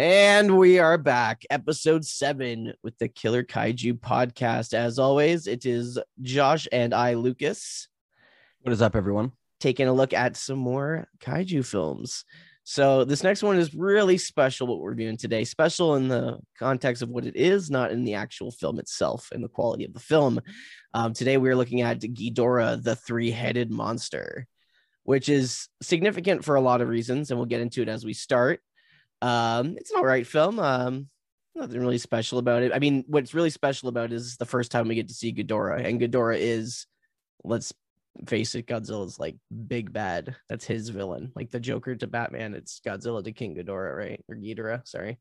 And we are back, episode seven with the Killer Kaiju podcast. As always, it is Josh and I, Lucas, What is up, everyone? taking a look at some more kaiju films. So, this next one is really special, what we're doing today. Special in the context of what it is, not in the actual film itself and the quality of the film. Um, today, we're looking at Ghidorah, the three headed monster, which is significant for a lot of reasons. And we'll get into it as we start. Um, it's an all right film. Um, nothing really special about it. I mean, what's really special about it is the first time we get to see Ghidorah, and Ghidorah is, let's face it, Godzilla's like big bad. That's his villain. Like the Joker to Batman, it's Godzilla to King Ghidorah, right? Or Ghidorah, sorry.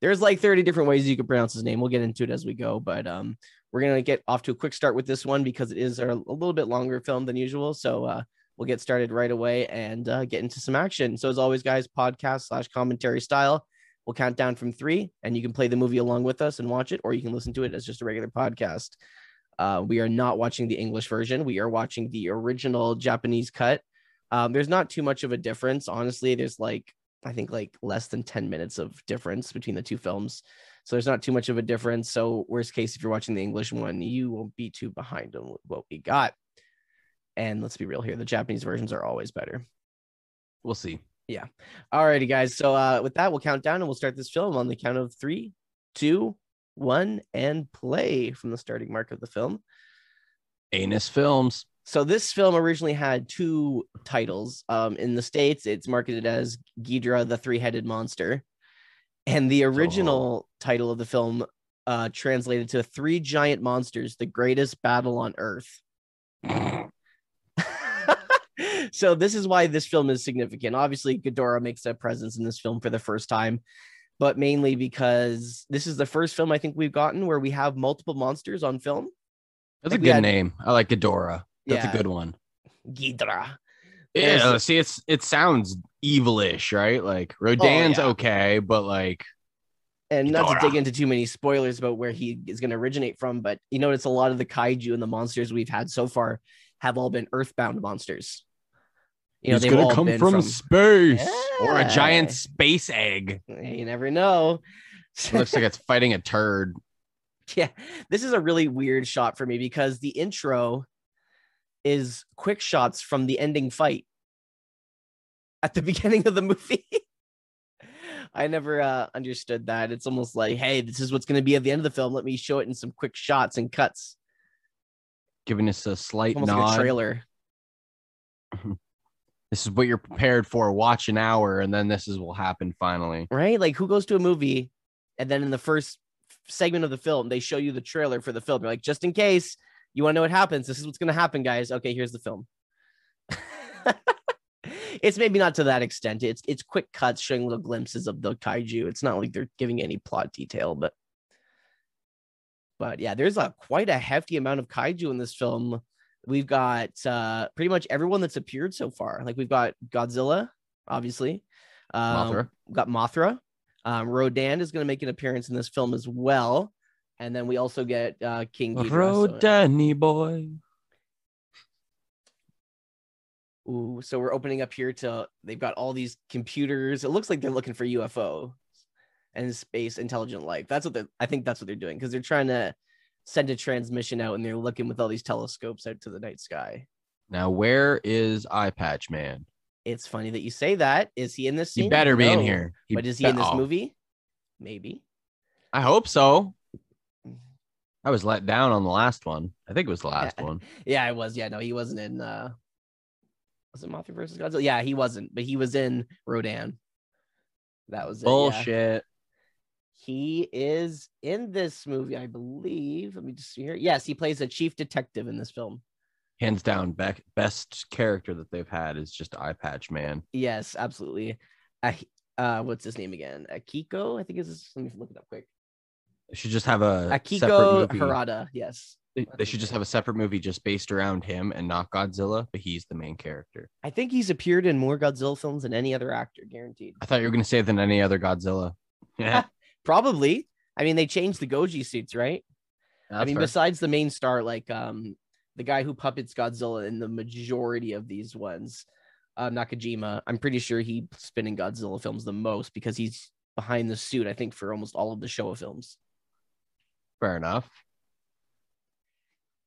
There's like 30 different ways you could pronounce his name. We'll get into it as we go, but um, we're gonna get off to a quick start with this one because it is a, a little bit longer film than usual. So uh, we'll get started right away and uh, get into some action. So as always, guys, podcast slash commentary style. We'll count down from three, and you can play the movie along with us and watch it, or you can listen to it as just a regular podcast. Uh, we are not watching the English version. We are watching the original Japanese cut. Um, there's not too much of a difference, honestly. There's like I think like less than 10 minutes of difference between the two films. So there's not too much of a difference. So worst case, if you're watching the English one, you won't be too behind on what we got. And let's be real here, the Japanese versions are always better. We'll see. Yeah. Alrighty, guys. So uh, with that, we'll count down and we'll start this film on the count of three, two, one, and play from the starting mark of the film. Anus Films. So this film originally had two titles. Um, in the states, it's marketed as Ghidorah, the three-headed monster, and the original title of the film uh, translated to Three Giant Monsters: The Greatest Battle on Earth. so this is why this film is significant. Obviously, Ghidorah makes a presence in this film for the first time, but mainly because this is the first film I think we've gotten where we have multiple monsters on film. That's a good had- name. I like Ghidorah. That's Yeah. a good one. Ghidorah. Yeah, There's- see, it's it sounds evilish, right? Like Rodan's Oh, yeah. okay, but like and not to dig into too many spoilers about where he is going to originate from, but you notice a lot of the kaiju and the monsters we've had so far have all been earthbound monsters. You know, he's gonna all come been from, space or a giant space egg. You never know. It looks like it's fighting a turd. yeah, this is a really weird shot for me because the intro is quick shots from the ending fight at the beginning of the movie. I never uh, understood that. It's almost like, hey, this is what's going to be at the end of the film. Let me show it in some quick shots and cuts. Giving us a slight Almost nod. like a trailer. This is what you're prepared for. Watch an hour, and then this is will happen finally. right? Like who goes to a movie and then in the first segment of the film they show you the trailer for the film. You're like, just in case you want to know what happens, this is what's going to happen, guys. Okay, here's the film. it's maybe not to that extent. It's it's quick cuts showing little glimpses of the kaiju. It's not like they're giving any plot detail, but but yeah, there's a quite a hefty amount of kaiju in this film. We've got uh pretty much everyone that's appeared so far. Like we've got Godzilla, obviously. Um, Mothra. We've got Mothra. Um, Rodan is going to make an appearance in this film as well. And then we also get uh, King Ghidorah. so- Rodani boy. Ooh, so we're opening up here to they've got all these computers. It looks like they're looking for UFO and space intelligent life. That's what they I think that's what they're doing because they're trying to send a transmission out and they're looking with all these telescopes out to the night sky. Now, where is Eye Patch Man? It's funny that you say that. Is he in this scene? He better be in here. He but is he in this oh, movie? Maybe. I hope so. I was let down on the last one. I think it was the last Yeah. one. Yeah, I was. Yeah, no, he wasn't in uh was it Mothra versus Godzilla? Yeah, he wasn't, but he was in Rodan. That was it. Bullshit. He is in this movie, I believe. Let me just see here. Yes, he plays a chief detective in this film. Hands down, bec- best character that they've had is just Eye Patch Man. Yes, absolutely. Uh, uh what's his name again? Akiko, I think is his, let me look it up quick. They should just have a Akiko. Hirata. Yes. They, they should just have a separate movie just based around him and not Godzilla, but he's the main character. I think he's appeared in more Godzilla films than any other actor, guaranteed. I thought you were gonna say than any other Godzilla. Yeah, Probably. I mean, they changed the Goji suits, right? I mean, fair. besides the main star, like um the guy who puppets Godzilla in the majority of these ones, uh, Nakajima, I'm pretty sure he's been in Godzilla films the most because he's behind the suit, I think, for almost all of the Showa films. Fair enough.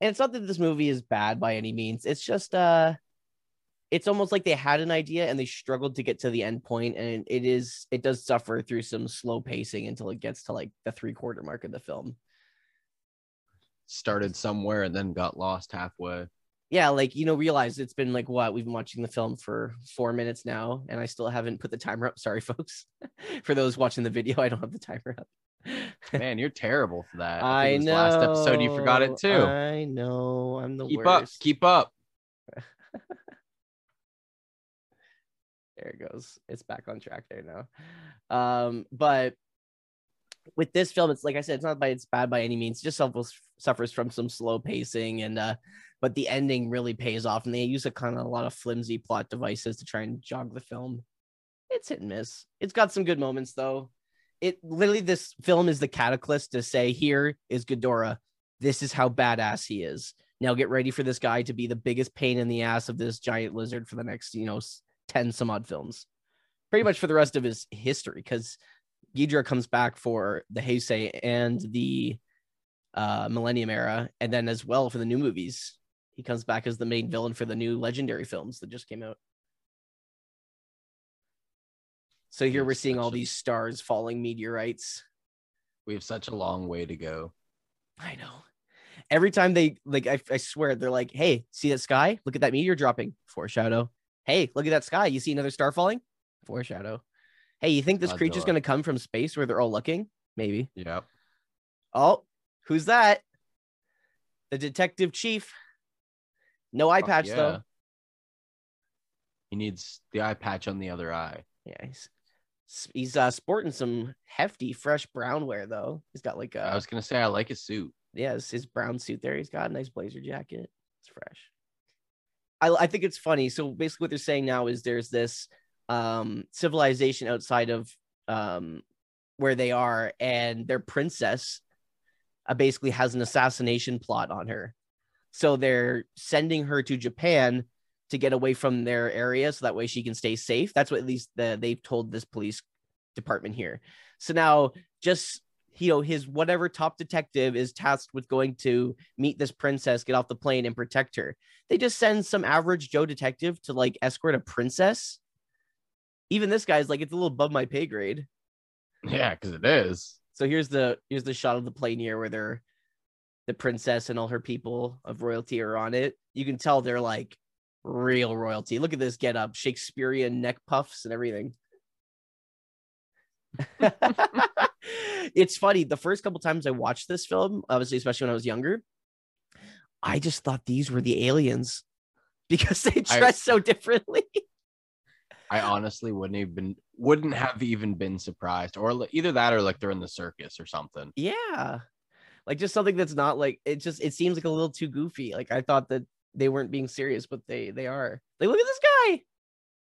And it's not that this movie is bad by any means. It's just uh it's almost like they had an idea and they struggled to get to the end point and it is it does suffer through some slow pacing until it gets to like the three quarter mark of the film Started somewhere and then got lost halfway. yeah like you know realize it's been like what we've been watching the film for four minutes now and i still haven't put the timer up sorry folks for those watching the video i don't have the timer up Man, you're terrible for that. i it know Last episode, you forgot it too. i know i'm the keep up. Keep up. There it goes. It's back on track there now. Um but with this film it's like i said it's not by it's bad by any means. It just suffers suffers from some slow pacing and uh but the ending really pays off and they use a kind of a lot of flimsy plot devices to try and jog the film. It's hit and miss. It's got some good moments though. It literally this film is the cataclysm to say here is Ghidorah. this is how badass he is. Now get ready for this guy to be the biggest pain in the ass of this giant lizard for the next you know 10 some odd films pretty much for the rest of his history because Ghidorah comes back for the Heisei and the uh, Millennium era, and then as well for the new movies. He comes back as the main villain for the new legendary films that just came out. So here we're seeing all these stars falling meteorites. We have such a long way to go. I know. Every time they like, I, I swear they're like, "Hey, see that sky? Look at that meteor dropping." Foreshadow. Hey, look at that sky. You see another star falling? Foreshadow. Hey, you think this creature's going to come from space where they're all looking? Maybe. Yep. Oh, who's that? The detective chief. No eye Fuck patch yeah. though. He needs the eye patch on the other eye. Yeah, he's he's uh, sporting some hefty fresh brown wear though. He's got like a I was gonna say I like his suit. yeah, his, his brown suit there. He's got a nice blazer jacket. It's fresh. I I think it's funny. So basically, what they're saying now is there's this um civilization outside of um where they are, and their princess uh, basically has an assassination plot on her. So they're sending her to Japan to get away from their area, so that way she can stay safe. That's what at least the, they've told this police department here. So now, just you know, his whatever top detective is tasked with going to meet this princess, get off the plane, and protect her. They just send some average Joe detective to like escort a princess. Even this guy's like, it's a little above my pay grade. Yeah, because it is. So here's the here's the shot of the plane here where they're the princess and all her people of royalty are on it. You can tell they're like real royalty. Look at this get up, Shakespearean neck puffs and everything. it's funny. The first couple times I watched this film, obviously, especially when I was younger, I just thought these were the aliens because they I- dress so differently. I honestly wouldn't even wouldn't have even been surprised, or either that or like they're in the circus or something. Yeah. Like just something that's not like it just it seems like a little too goofy. Like I thought that they weren't being serious, but they they are. Like look at this guy.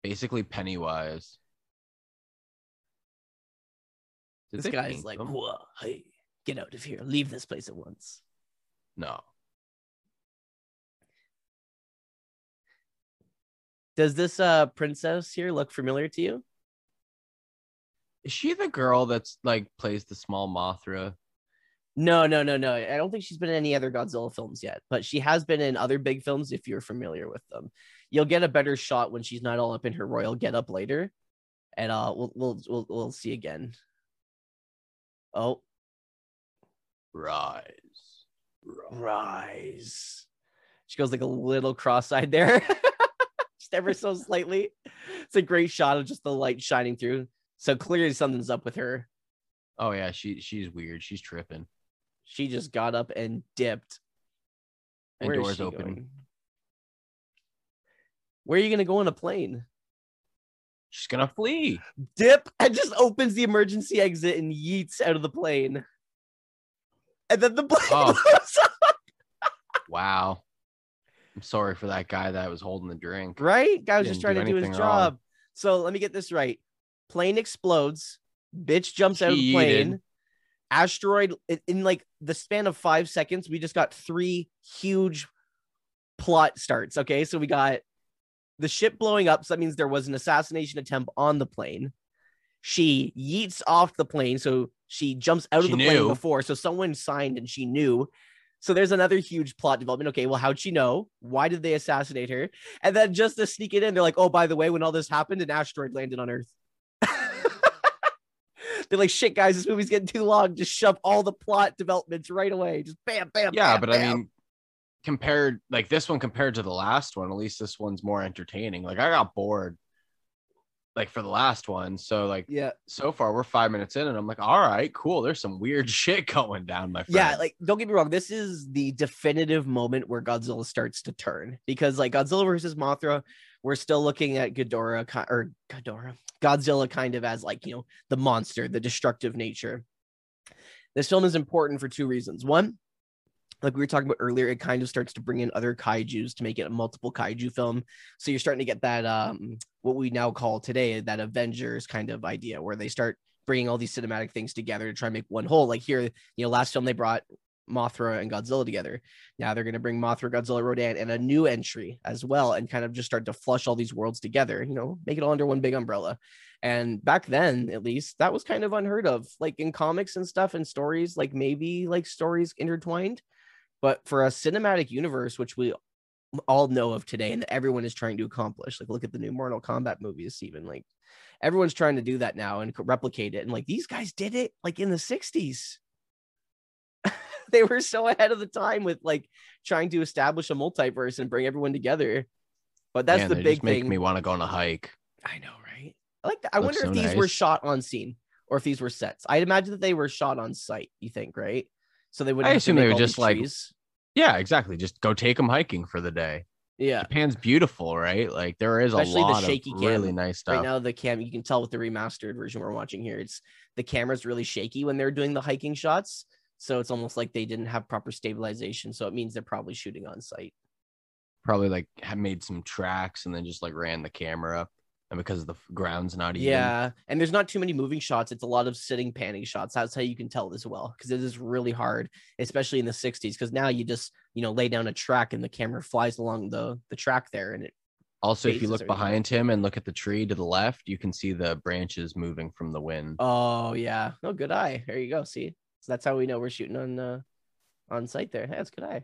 Basically, Pennywise. Did This guy's like? Whoa, hey, get out of here. Leave this place at once. no. Does this uh princess here look familiar to you? Is she the girl that's like plays the small Mothra? No, no, no, no. I don't think she's been in any other Godzilla films yet, but she has been in other big films if you're familiar with them. You'll get a better shot when she's not all up in her royal getup later. And uh we'll we'll we'll, we'll see again. Oh, Rise. rise. She goes like a little cross-eyed there, just ever so slightly. It's a great shot of just the light shining through. So clearly something's up with her. Oh yeah, she she's weird. She's tripping. She just got up and dipped. And Where doors open. going? Where are you gonna go on a plane? She's gonna flee. Dip and just opens the emergency exit and yeets out of the plane. And then the plane Oh. blows up. Wow. I'm sorry for that guy that was holding the drink. right? Guy was just trying do to do his anything wrong. job. So let me get this right. Plane explodes. Bitch jumps out of the plane. Asteroid in, in like the span of five seconds, we just got three huge plot starts. Okay. So we got the ship blowing up. So that means there was an assassination attempt on the plane. She yeets off the plane, so she jumps out of She the plane before. So someone signed and she knew. So there's another huge plot development. Okay, well, how'd she know? Why did they assassinate her? And then just to sneak it in, they're like, oh, by the way, when all this happened, an asteroid landed on Earth. they're like, shit, guys, this movie's getting too long. Just shove all the plot developments right away. Just bam, bam, Yeah, bam, but I mean, compared like this one compared to the last one, at least this one's more entertaining. Like I got bored, like for the last one. So like yeah, so far we're five minutes in, and I'm like, all right, cool. There's some weird shit going down, my friend. yeah. Like, don't get me wrong. This is the definitive moment where Godzilla starts to turn because, like, Godzilla versus Mothra, we're still looking at Ghidorah or Ghidorah, Godzilla kind of as like you know the monster, the destructive nature. This film is important for two reasons. One, like we were talking about earlier, it kind of starts to bring in other kaiju's to make it a multiple kaiju film. So you're starting to get that um what we now call today that Avengers kind of idea where they start bringing all these cinematic things together to try and make one whole. Like here, you know, last film they brought Mothra and Godzilla together. Now they're going to bring Mothra, Godzilla, Rodan, and a new entry as well, and kind of just start to flush all these worlds together. You know, make it all under one big umbrella. And back then, at least, that was kind of unheard of. Like in comics and stuff and stories, like maybe like stories intertwined, but for a cinematic universe, which we all know of today and that everyone is trying to accomplish, like look at the new Mortal Kombat movies, even like everyone's trying to do that now and replicate it. And like these guys did it like in the 60s. they were so ahead of the time with like trying to establish a multiverse and bring everyone together. But that's Man, the big make thing. me want to go on a hike. I know, right? I like that. I Looks wonder if so these were shot on scene or if these were sets. I'd imagine that they were shot on site. You think, right? So they would. I assume they would just, like, Yeah, exactly. Just go take them hiking for the day. yeah. Japan's beautiful, right? Like there is Especially a the lot shaky of cam. really nice stuff. Right now, the cam you can tell with the remastered version we're watching here. It's the camera's really shaky when they're doing the hiking shots, so it's almost like they didn't have proper stabilization. So it means they're probably shooting on site. Probably like had made some tracks and then just like ran the camera, and because the ground's not even. Yeah, and there's not too many moving shots. It's a lot of sitting panning shots. That's how you can tell as well, because it is really hard, especially in the '60s. Because now you just you know lay down a track and the camera flies along the the track there, and it Also, if you look everything. behind him and look at the tree to the left, you can see the branches moving from the wind. Oh yeah. Oh, good eye. There you go. See, so that's how we know we're shooting on uh, on site there. That's good eye.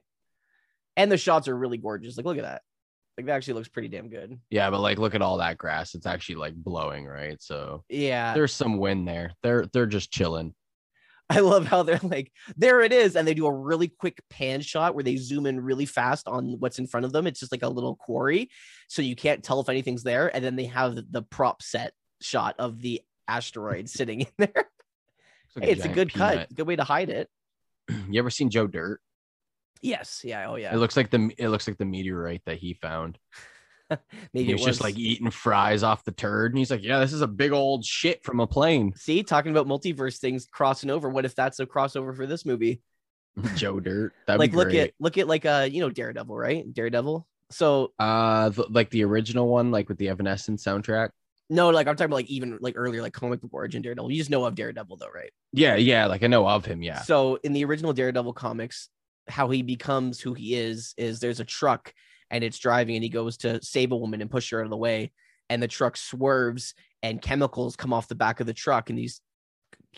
And the shots are really gorgeous. Like, look at that. Like, that actually looks pretty damn good. Yeah, but like look at all that grass. It's actually like blowing, right? So Yeah, there's some wind there. They're they're just chilling. I love how they're like, there it is, and they do a really quick pan shot where they zoom in really fast on what's in front of them. It's just like a little quarry, so you can't tell if anything's there. And then they have the, prop set shot of the asteroid sitting in there. Looks like Hey, it's a good cut. peanut. It's a good way to hide it. You ever seen Joe Dirt? Yes. Yeah. Oh yeah. It looks like the it looks like the meteorite that he found. Maybe he it was, just like eating fries off the turd, and he's like, "Yeah, this is a big old shit from a plane." See, talking about multiverse things crossing over. What if that's a crossover for this movie? Joe Dirt. That'd like, be look at look at like uh, you know, Daredevil, right? Daredevil. So uh, the, like the original one, like with the Evanescence soundtrack. no, like I'm talking about like even like earlier, like comic book origin Daredevil. You just know of Daredevil though, right? Yeah, yeah, like I know of him. Yeah, So in the original Daredevil comics, how he becomes who he is is there's a truck and it's driving and he goes to save a woman and push her out of the way, and the truck swerves and chemicals come off the back of the truck and these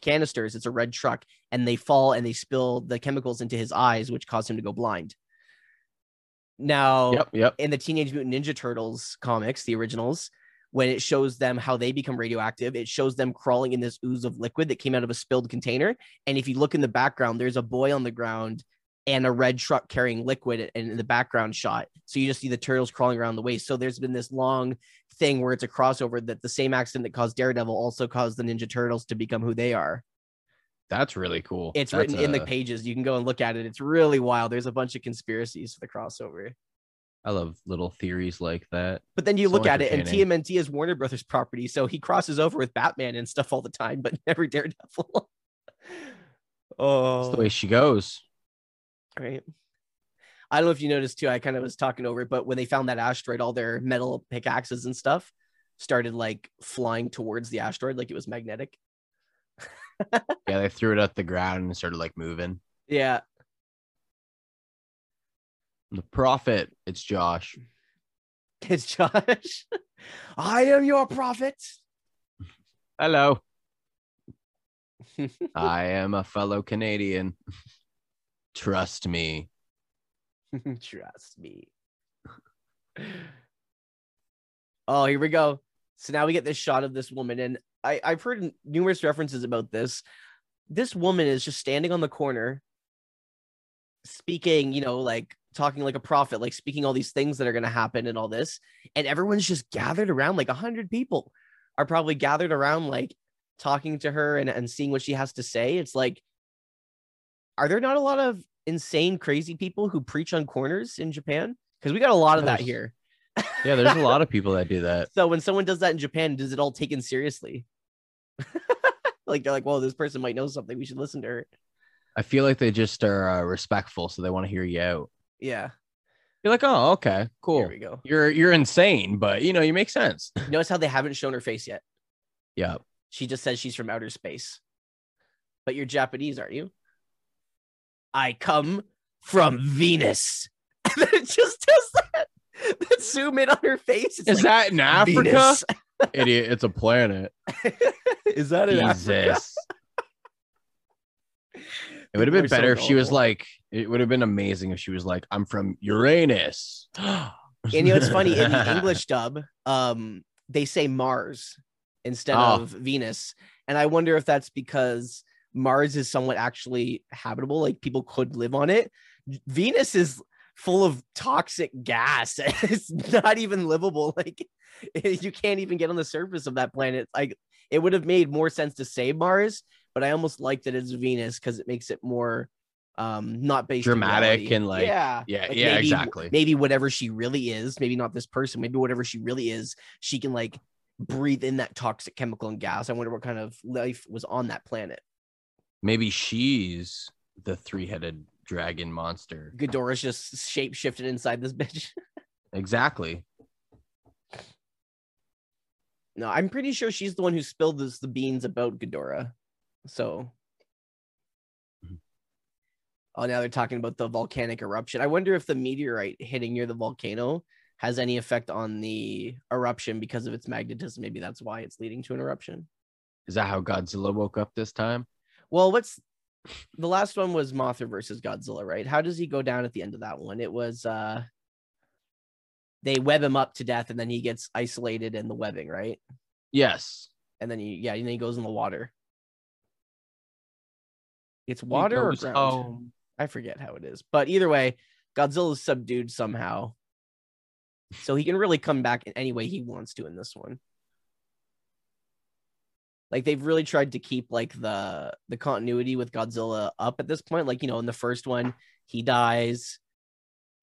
canisters. It's a red truck and they fall and they spill the chemicals into his eyes, which cause him to go blind. Now, yep, yep. in the Teenage Mutant Ninja Turtles comics, the originals, when it shows them how they become radioactive, it shows them crawling in this ooze of liquid that came out of a spilled container. And if you look in the background, there's a boy on the ground and a red truck carrying liquid in the background shot. So you just see the turtles crawling around the way. So there's been this long thing where it's a crossover that the same accident that caused Daredevil also caused the Ninja Turtles to become who they are. That's really cool. It's That's written in the pages. You can go and look at it. It's really wild. There's a bunch of conspiracies for the crossover. I love little theories like that. But then you So look at it, and. TMNT is Warner Brothers property, so he crosses over with Batman and stuff all the time, but never Daredevil. oh, That's the way she goes. Right. I don't know if you noticed too. I kind of was talking over it, but when they found that asteroid, all their metal pickaxes and stuff started like flying towards the asteroid, like it was magnetic. Yeah, they threw it at the ground and started like moving. Yeah, The prophet, it's Josh. it's Josh. I am your prophet. Hello. I am a fellow Canadian. Trust me. Trust me. Oh, here we go. So now we get this shot of this woman, and I, I've heard numerous references about this. This woman is just standing on the corner, speaking, you know, like talking like a prophet, like speaking all these things that are going to happen and all this. And everyone's just gathered around, like a hundred people are probably gathered around, like talking to her and, and seeing what she has to say. It's like, are there not a lot of insane, crazy people who preach on corners in Japan? Because we got a lot of that here. Yeah, there's a lot of people that do that. So when someone does that in Japan, does it all taken seriously? like they're like, well, this person might know something. We should listen to her. I feel like they just are uh, respectful, so they want to hear you out. Yeah. You're like, oh, okay, Here cool. we go. You're you're insane, but you know you make sense. Notice how they haven't shown her face yet. Yeah, She just says she's from outer space. But you're Japanese, aren't you? I come from Venus. And then it just does that. Then zoom in on her face. It's is like, that in Africa? Venus. Idiot, it's a planet. Is that in Africa? Jesus. It would have been are so better if she was like. It would have been amazing if she was like, "I'm from Uranus." And you know, it's funny in the English dub, um, they say Mars instead Oh. of Venus, and I wonder if that's because Mars is somewhat actually habitable, like people could live on it. Venus is full of toxic gas; it's not even livable. Like you can't even get on the surface of that planet. Like it would have made more sense to say Mars, but I almost like that it's Venus because it makes it more um not based Dramatic and, like, yeah yeah, Like, yeah, maybe- exactly. maybe whatever she really is maybe not this person maybe whatever she really is she can like breathe in that toxic chemical and gas i wonder what kind of life was on that planet Maybe she's the three-headed dragon monster. Ghidorah's just shape shifted inside this bitch Exactly. no i'm pretty sure she's the one who spilled this, the beans about Ghidorah so oh now they're talking about the volcanic eruption i wonder if the meteorite hitting near the volcano has any effect on the eruption because of its magnetism maybe that's why it's leading to an eruption Is that how Godzilla woke up this time? Well, what's the last one was Mothra versus Godzilla, right? How does he go down at the end of that one? It was uh they web him up to death and then he gets isolated in the webbing, right? Yes. And then he yeah, and then he goes in the water. It's water or ground. home. I forget how it is. But either way, Godzilla's subdued somehow. So he can really come back in any way he wants to in this one. Like they've really tried to keep like the the continuity with Godzilla up at this point. Like, you know, in the first one, he dies.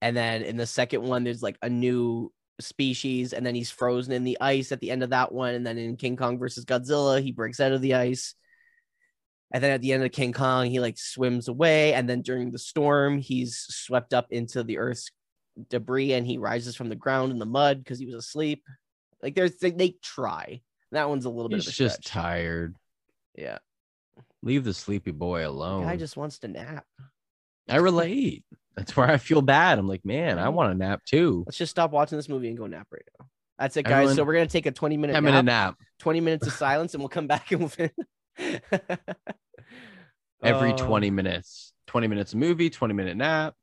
And then in the second one, there's like a new species, and then he's frozen in the ice at the end of that one. And then in King Kong versus Godzilla, he breaks out of the ice. And then at the end of King Kong, he like swims away. And then during the storm, he's swept up into the earth's debris and he rises from the ground in the mud because he was asleep. Like there's they, they try. That one's a little bit He's just stretch. tired. Yeah. Leave the sleepy boy alone. Guy just wants to nap. I relate. That's where I feel bad. I'm like, man, I want a nap too. Let's just stop watching this movie and go nap right now. That's it, guys. so we're gonna take a 20 minute 10 nap, minute nap 20 minutes of silence, and we'll come back and we'll fin- every Uh, 20 minutes. 20 minutes of movie, 20 minute nap.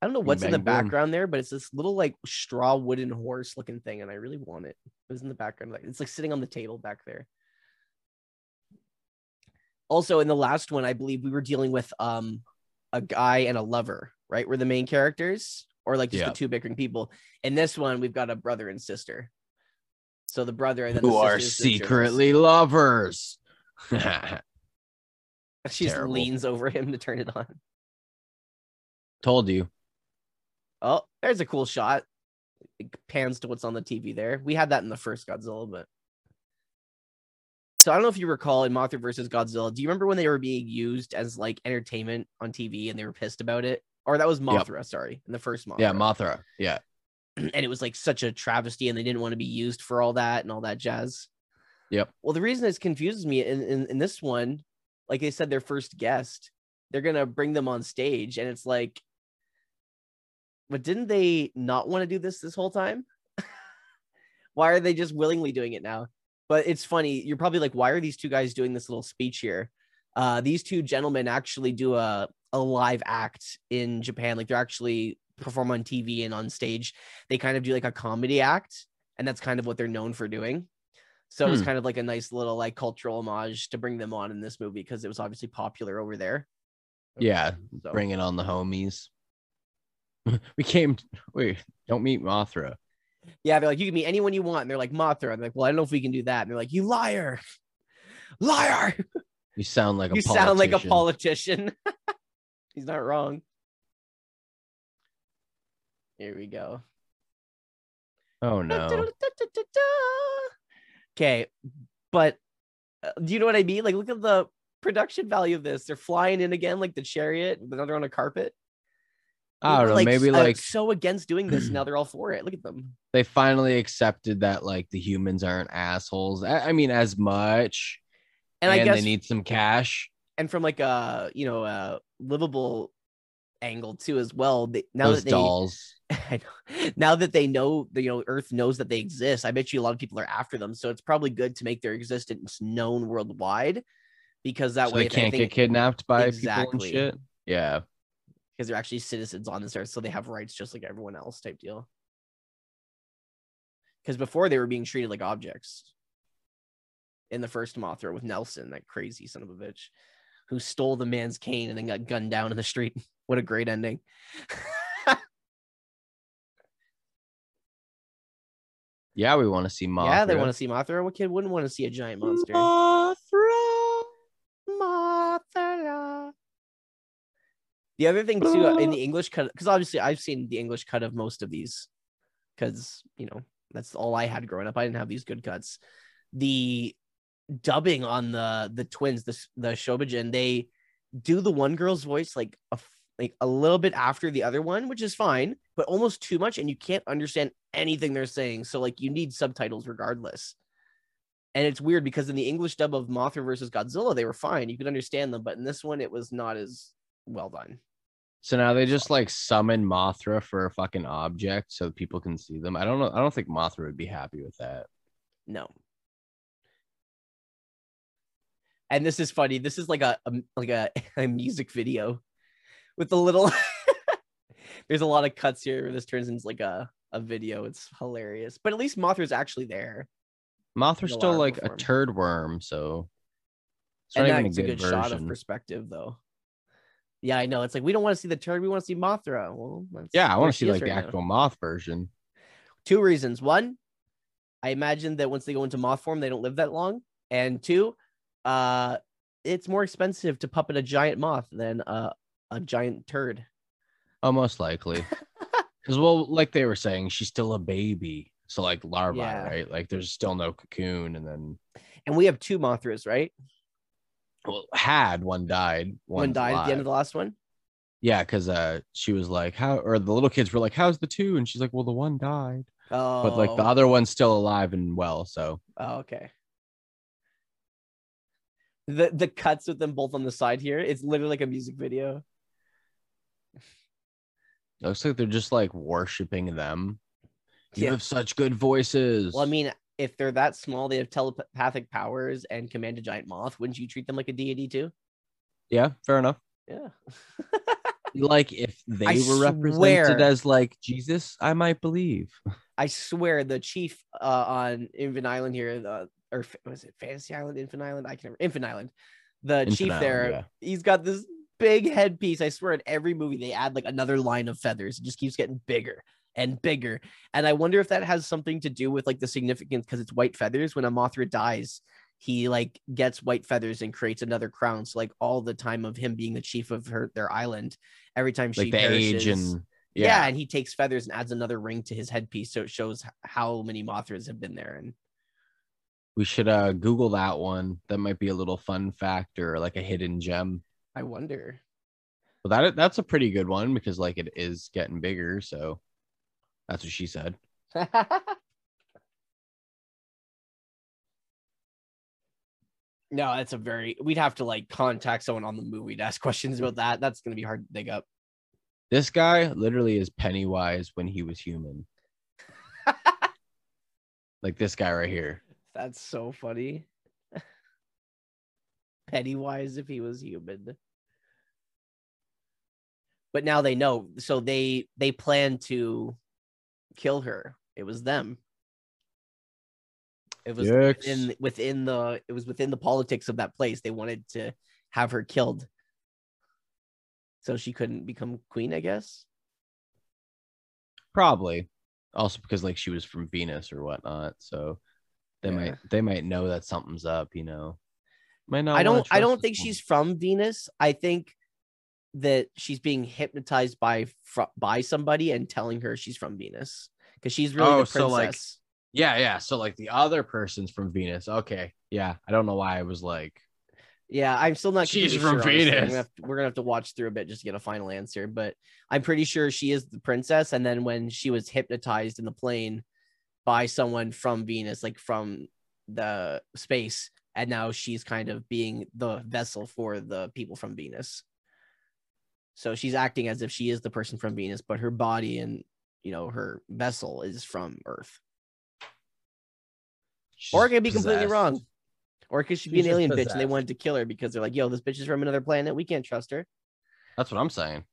I don't know what's in the boom. background there, but it's this little like straw wooden horse looking thing, and I really want it. It was in the background, like it's like sitting on the table back there. Also, in the last one, I believe we were dealing with um a guy and a lover, right? We're the main characters, or like just Yeah. the two bickering people. In this one, we've got a brother and sister. So the brother and then Who the are sister is the secretly lovers. She just leans over him to turn it on. Told you. Oh, there's a cool shot. It pans to what's on the TV there. We had that in the first Godzilla, but so I don't know if you recall in Mothra versus Godzilla. Do you remember when they were being used as like entertainment on TV and they were pissed about it? Or that was Mothra, sorry, in the first Mothra. Yeah, Mothra. Yeah. and it was like such a travesty, and they didn't want to be used for all that and all that jazz. Yep. Well, the reason this confuses me in, in, in this one, like they said, their first guest, they're gonna bring them on stage, and it's like, but didn't they not want to do this this whole time? Why are they just willingly doing it now? But it's funny. You're probably like, why are these two guys doing this little speech here? Uh, these two gentlemen actually do a a live act in Japan. Like they're actually perform on TV and on stage. They kind of do like a comedy act, and that's kind of what they're known for doing. So it was Hmm. kind of like a nice little like cultural homage to bring them on in this movie because it was obviously popular over there. Yeah, So bringing on the homies. we came. Wait, don't meet Mothra. yeah, they're like, you can meet anyone you want. And they're like, Mothra. And they're like, well, I don't know if we can do that. And they're like, you liar, liar. You sound like a you sound like a politician. politician. He's not wrong. Here we go. Oh no. Okay, but uh, do you know what I mean? Like, look at the production value of this. They're flying in again, like the chariot, but now they're on a carpet. I don't know. Like, maybe like so against doing this. Now they're all for it. Look at them. they finally accepted that like the humans aren't assholes. I, I mean, as much, And, and, I guess, they need some cash. and from like a you know a livable angle too as well. They, now Those that they dolls. Now that they know, you know, Earth knows that they exist. I bet you a lot of people are after them. So it's probably good to make their existence known worldwide, because that so way they can't anything- get kidnapped by Exactly. people and shit. Yeah. Because they're actually citizens on this earth, so they have rights just like everyone else, type deal. Because before they were being treated like objects. In the first Mothra with Nelson, that crazy son of a bitch, who stole the man's cane and then got gunned down in the street. What a great ending! Yeah, we want to see Mothra. Yeah, they want to see Mothra. What kid wouldn't want to see a giant monster? Mothra. The other thing too uh, in the English cut, because obviously I've seen the English cut of most of these, because you know that's all I had growing up. I didn't have these good cuts. The dubbing on the the twins, the the Shobijin, they do the one girl's voice like a like a little bit after the other one, which is fine, but almost too much, and you can't understand anything they're saying. So like you need subtitles regardless. And it's weird because in the English dub of Mothra versus Godzilla, they were fine. You could understand them, but in this one, it was not as well done. So now they just like summon Mothra for a fucking object so people can see them. I don't know. I don't think Mothra would be happy with that. No. And this is funny. This is like a, a like a, a music video with the little. There's a lot of cuts here. Where this turns into like a a video. It's hilarious, but at least Mothra's actually there, Mothra's still like a turd worm, so it's and not even a that's a good, good shot of perspective, though. Yeah, I know. It's like we don't want to see the turd. We want to see Mothra. Well, yeah, I want to see like the right now. actual moth version. two reasons. One, I imagine that once they go into moth form, they don't live that long. And two, uh, it's more expensive to puppet a giant moth than uh, a giant turd. Oh, most likely. Because well, like they were saying, she's still a baby. So like larvae, Yeah. right? Like there's still no cocoon, and then And we have two Mothras, right? Had one died. One died at the end of the last one. Yeah, because uh, she was like, "How?" Or the little kids were like, "How's the two? And she's like, "Well, the one died, Oh, but like the other one's still alive and well." So Oh, okay. The the cuts with them both on the side here, it's literally like a music video. it looks like they're just like worshiping them. You Yeah. have such good voices. Well, I mean, if they're that small, they have telepathic powers and command a giant moth. Wouldn't you treat them like a deity too? yeah, fair enough. Yeah. Like if they I were represented swear- as like Jesus, I might believe. I swear the chief uh, on Infant Island here, the or was it Fantasy Island, Infant Island? I can remember Infant Island. The Infant chief Island, there, yeah. he's got this big headpiece. I swear, in every movie they add like another line of feathers. It just keeps getting bigger and bigger. And I wonder if that has something to do with like the significance because it's white feathers. When a Mothra dies, he like gets white feathers and creates another crown. So like all the time of him being the chief of her their island, every time she Like the perishes, age and yeah. yeah. and he takes feathers and adds another ring to his headpiece, so it shows how many Mothras have been there. And We should uh Google that one. That might be a little fun fact or like a hidden gem. I wonder. Well, that that's a pretty good one because like it is getting bigger. So that's what she said. no, that's a very. We'd have to like contact someone on the movie to ask questions about that. That's gonna be hard to dig up. This guy literally is Pennywise when he was human. like this guy right here. That's so funny. Pennywise if he was human. But now they know. So they they plan to kill her. It was them. It was Yikes. within within the it was within the politics of that place. They wanted to have her killed. So she couldn't become queen, I guess. Probably. Also because like she was from Venus or whatnot. So they Yeah. might they might know that something's up, you know. Might not I don't I don't think she's from Venus. I think that she's being hypnotized by fr- by somebody and telling her she's from Venus because she's really Oh, the so, like, princess. Yeah, yeah. So like the other person's from Venus. Okay. Yeah. I don't know why I was like yeah, I'm still not. She's from sure, Venus. gonna to- we're gonna have to watch through a bit just to get a final answer, but I'm pretty sure she is the princess. And then when she was hypnotized in the plane by someone from Venus, like from the space, and now she's kind of being the vessel for the people from Venus. So she's acting as if she is the person from Venus, but her body and you know her vessel is from Earth. Or it could be completely wrong. Or it could she be an alien bitch and they wanted to kill her because they're like, yo, this bitch is from another planet. We can't trust her. That's what I'm saying.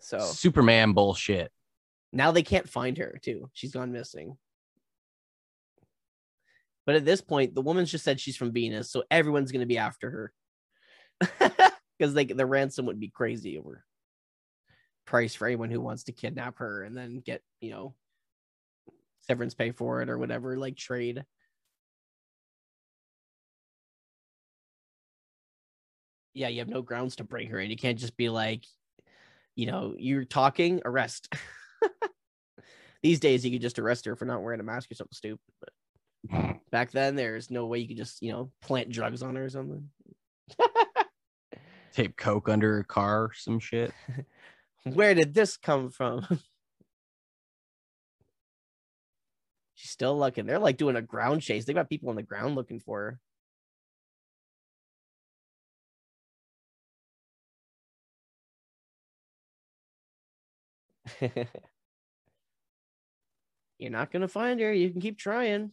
So Superman bullshit. now they can't find her too. She's gone missing. But at this point, the woman's just said she's from Venus, so everyone's gonna be after her. Because like the ransom would be crazy over price for anyone who wants to kidnap her and then get, you know, severance pay for it or whatever, like trade. Yeah, you have no grounds to bring her in. You can't just be like, you know, you're talking, arrest. These days, you could just arrest her for not wearing a mask or something stupid. But back then, there's no way you could just, you know, plant drugs on her or something. Tape coke under a car or some shit. Where did this come from? She's still looking. They're like doing a ground chase. They got people on the ground looking for her. You're not gonna find her. You can keep trying.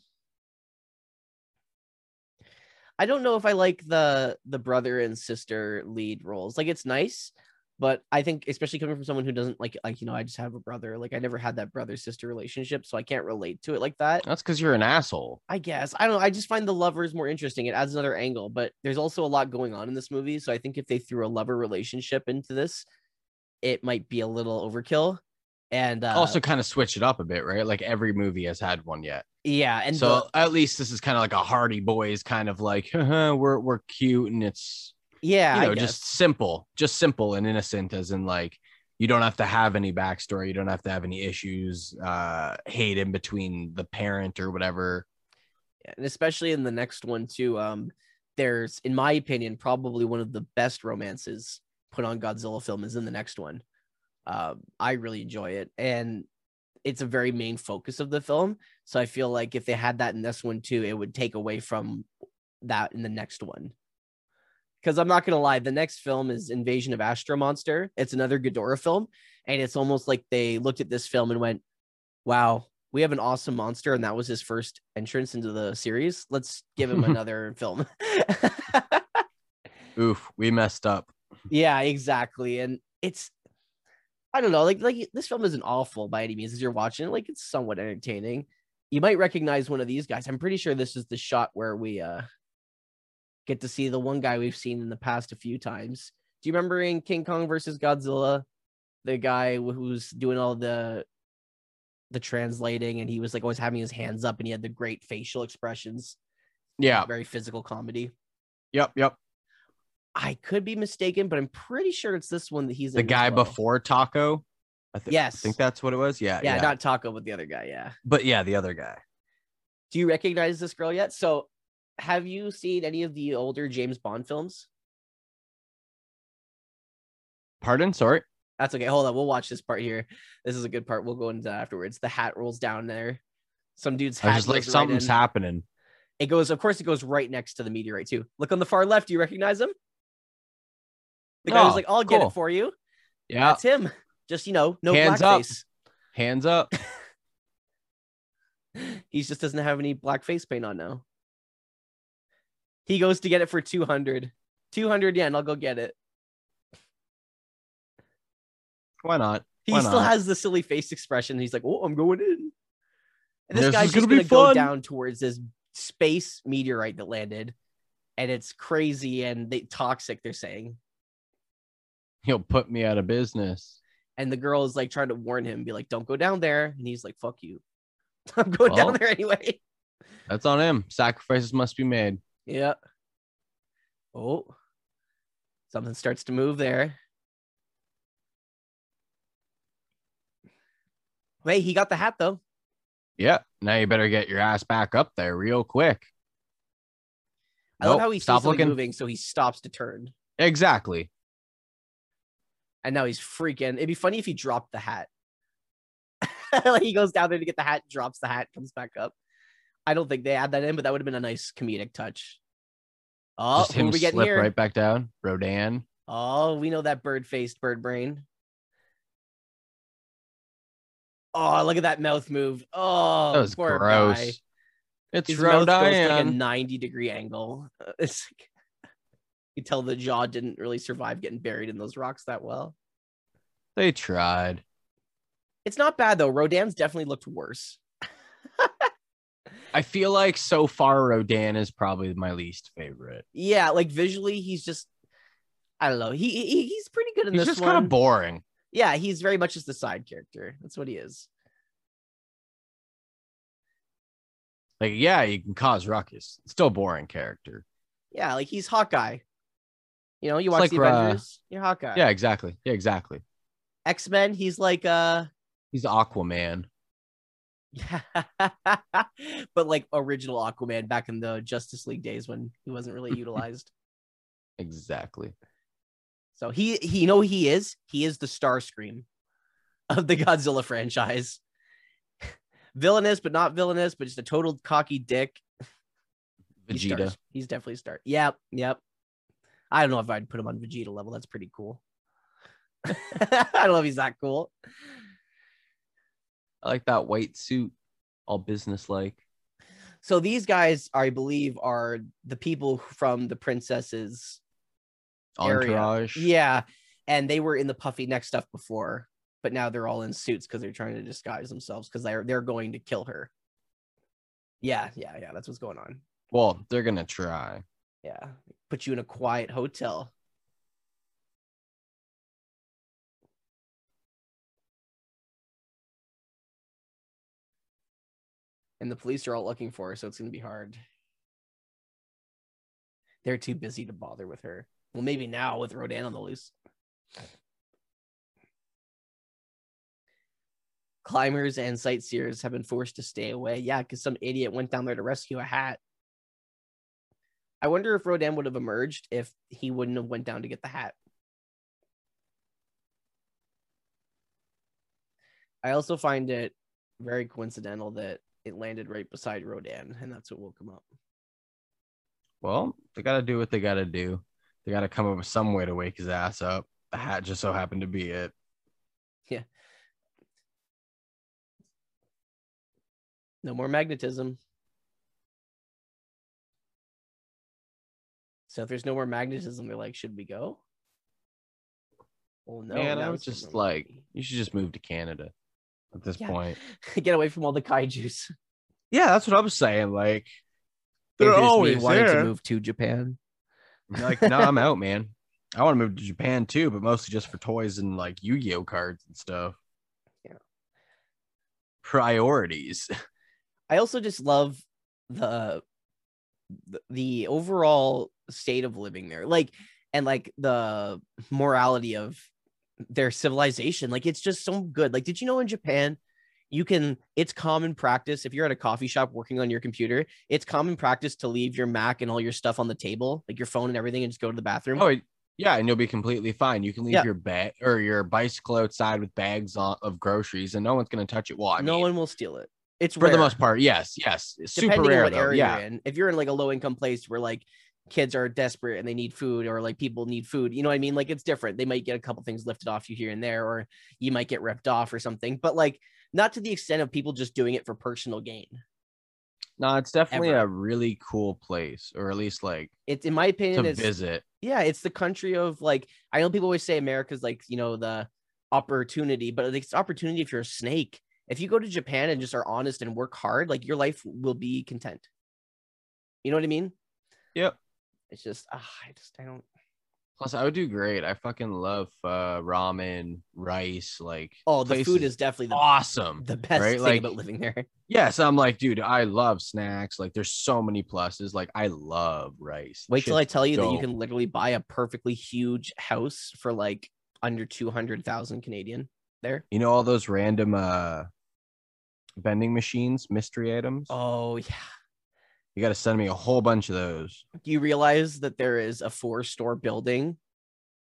I don't know if I like the the brother and sister lead roles. Like it's nice, but I think especially coming from someone who doesn't like like you know I just have a brother. Like I never had that brother sister relationship, so I can't relate to it like that. That's because you're an asshole. I guess I don't know. I just find the lovers more interesting. It adds another angle, but there's also a lot going on in this movie. So I think if they threw a lover relationship into this, it might be a little overkill. And uh, also kind of switch it up a bit, right? Like every movie has had one yet. Yeah, and so the- at least this is kind of like a Hardy Boys kind of like "Haha, we're we're cute and it's yeah, you know just simple, just simple and innocent, as in like you don't have to have any backstory, you don't have to have any issues, uh, hate in between the parent or whatever. and especially in the next one too um there's in my opinion probably one of the best romances put on godzilla film is in the next one um i really enjoy it and it's a very main focus of the film so i feel like if they had that in this one too it would take away from that in the next one. Because i'm not gonna lie the next film is invasion of astro monster it's another Ghidorah film and it's almost like they looked at this film and went wow we have an awesome monster and that was his first entrance into the series. Let's give him another film. Oof, we messed up. yeah exactly and it's i don't know like like this film isn't awful by any means as you're watching it like it's somewhat entertaining you might recognize one of these guys i'm pretty sure this is the shot where we uh get to see the one guy we've seen in the past a few times do you remember in king kong versus godzilla the guy who's doing all the the translating and he was like always having his hands up and he had the great facial expressions Yeah. very physical comedy Yep. Yep. i could be mistaken but i'm pretty sure it's this one that he's The guy well. before Taco. I thi- Yes. I think that's what it was. Yeah. yeah, Yeah. not taco but the other guy yeah but yeah, the other guy. do you recognize this girl yet so have you seen any of the older james bond films Pardon? Sorry. that's okay hold on we'll watch this part here this is a good part we'll go into that afterwards the hat rolls down there some dude's I hat was just like, right something's in. happening. it goes of course it goes right next to the meteorite too look on the far left do you recognize him the guy Oh, who's like i'll get it for you Yeah. that's him just you know no Hands up. Hands up. he just doesn't have any black face paint on now. He goes to get it for 200. 200 yen. I'll go get it. Why not? He Why still not? has the silly face expression. He's like, "Oh, I'm going in." And this This guy's gonna gonna, be go down towards this space meteorite that landed, and it's crazy and they toxic. They're saying, He'll put me out of business. And the girl is like trying to warn him, be like, "Don't go down there," and he's like, "Fuck you." I'm going down there anyway. That's on him. Sacrifices must be made. Yeah. Oh, something starts to move there. Wait, he got the hat though. Yeah. Now you better get your ass back up there real quick. I love how he sees stop looking. moving, so he stops to turn. Exactly. And now he's freaking. It'd be funny if he dropped the hat. like he goes down there to get the hat, drops the hat, comes back up. I don't think they add that in, but that would have been a nice comedic touch. Oh, Just him we slip here? right back down. Rodan. Oh, we know that bird faced bird brain. Oh, look at that mouth move. Oh, That was gross. guy. It's His mouth goes like a 90 degree angle. It's like, you tell the jaw didn't really survive getting buried in those rocks that well. They tried. It's not bad though. Rodan's definitely looked worse. I feel like so far Rodan is probably my least favorite. Yeah, like visually, he's just I don't know. He, he he's pretty good in He's this just one. kind of boring. yeah, he's very much just the side character. That's what he is. Like, yeah, you can cause ruckus. Still boring character. Yeah, like he's Hawkeye. You know, you It's watch like, the uh, Avengers, you're Hawkeye. Yeah, exactly. Yeah, exactly. X Men, he's like uh He's Aquaman. Yeah, but like original Aquaman back in the Justice League days when he wasn't really utilized. Exactly. So he he you know he is? He is the Starscream of the Godzilla franchise. villainous, but not villainous, but just a total cocky dick. He's Vegeta. Stars- He's definitely Star. Yep, yep. I don't know if I'd put him on Vegeta level. That's pretty cool. I don't know if he's that cool. I like that white suit, all business like. So these guys, I believe, are the people from the princesses area. Entourage. Yeah, and they were in the puffy neck stuff before, but now they're all in suits because they're trying to disguise themselves because they're they're going to kill her. Yeah, yeah, yeah. That's what's going on. Well, they're gonna try. Yeah, put you in a quiet hotel. And the police are all looking for her, so it's gonna be hard. They're too busy to bother with her. Well, maybe now with Rodan on the loose. Climbers and sightseers have been forced to stay away. Yeah, because some idiot went down there to rescue a hat. I wonder if Rodan would have emerged if he wouldn't have went down to get the hat. I also find it very coincidental that it landed right beside Rodan, and that's what woke him up. Well, they gotta do what they gotta do. They gotta come up with some way to wake his ass up. The hat just so happened to be it. Yeah. No more magnetism. So if there's no more magnetism, they're like, should we go? Well, no. Man, I was just like, you should just move to Canada at this Yeah. point. get away from all the kaiju's. Yeah, that's what I'm saying. Like, they're always wanting to move to Japan. like, no, I'm out, man. I want to move to Japan too, but mostly just for toys and like Yu-Gi-Oh cards and stuff. Yeah. Priorities. I also just love the the, the overall state of living there. Like and like the morality of their civilization. Like it's just so good. Like did you know in Japan you can it's common practice if you're at a coffee shop working on your computer, it's common practice to leave your Mac and all your stuff on the table, like your phone and everything and just go to the bathroom. Oh, yeah, and you'll be completely fine. You can leave Yeah. your bag or your bicycle outside with bags of groceries, and no one's gonna touch it. Well, I no mean, one will steal it. It's for the most part, yes, yes, it's super rare on what though. area Yeah, you're in. If you're in like a low income place where like kids are desperate and they need food or like people need food, you know what I mean? Like it's different. They might get a couple things lifted off you here and there, or you might get ripped off or something. But like not to the extent of people just doing it for personal gain. No, it's definitely Ever. a really cool place, or at least like It's in my opinion, to visit. yeah, it's the country of like I know people always say America's like you know the opportunity, but it's opportunity if you're a snake. If you go to Japan and just are honest and work hard, like your life will be content. You know what I mean? Yep. It's just ah, I just I don't. Plus, I would do great. I fucking love uh, ramen, rice. Like, Oh, the food is definitely the awesome. the best right? thing Like- about living there. Yes, I'm like, dude, I love snacks. Like, there's so many pluses. Like, I love rice. Wait till I tell you that you can literally buy a perfectly huge house for like under two hundred thousand Canadian. There. You know all those random uh vending machines, mystery items. Oh yeah. You got to send me a whole bunch of those. Do you realize that there is a four store building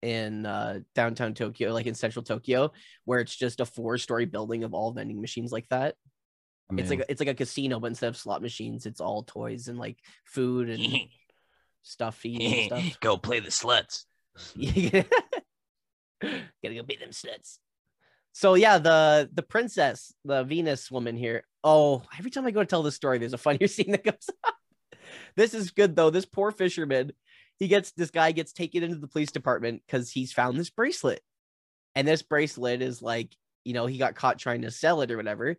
in uh, downtown Tokyo, like in central Tokyo, where it's just a four story building of all vending machines like that? I It's like a, it's like a casino, but instead of slot machines, it's all toys and like food and stuff to eat and stuff. go play the sluts. Gotta go beat them sluts. So yeah, the the princess, the Venus woman here. Oh, every time I go to tell this story, there's a funnier scene that comes up. This is good though. This poor fisherman, he gets this guy gets taken into the police department because he's found this bracelet, and this bracelet is like, you know, he got caught trying to sell it or whatever,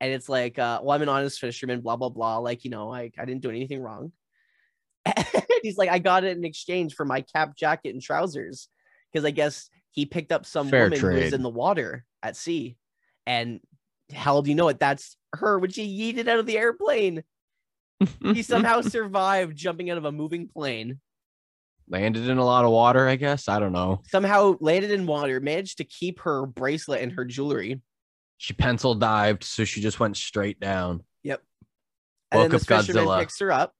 and it's like, uh, well, I'm an honest fisherman, blah blah blah. Like, you know, I I didn't do anything wrong. he's like, I got it in exchange for my cap, jacket, and trousers because I guess he picked up some Fair woman who was in the water at sea, and hell do you know it? That's her when she yeeted out of the airplane. He somehow survived jumping out of a moving plane. landed in a lot of water. I guess I don't know. Somehow landed in water, managed to keep her bracelet and her jewelry. She pencil dived, so she just went straight down. And Woke then this up fisherman Godzilla. picks her up,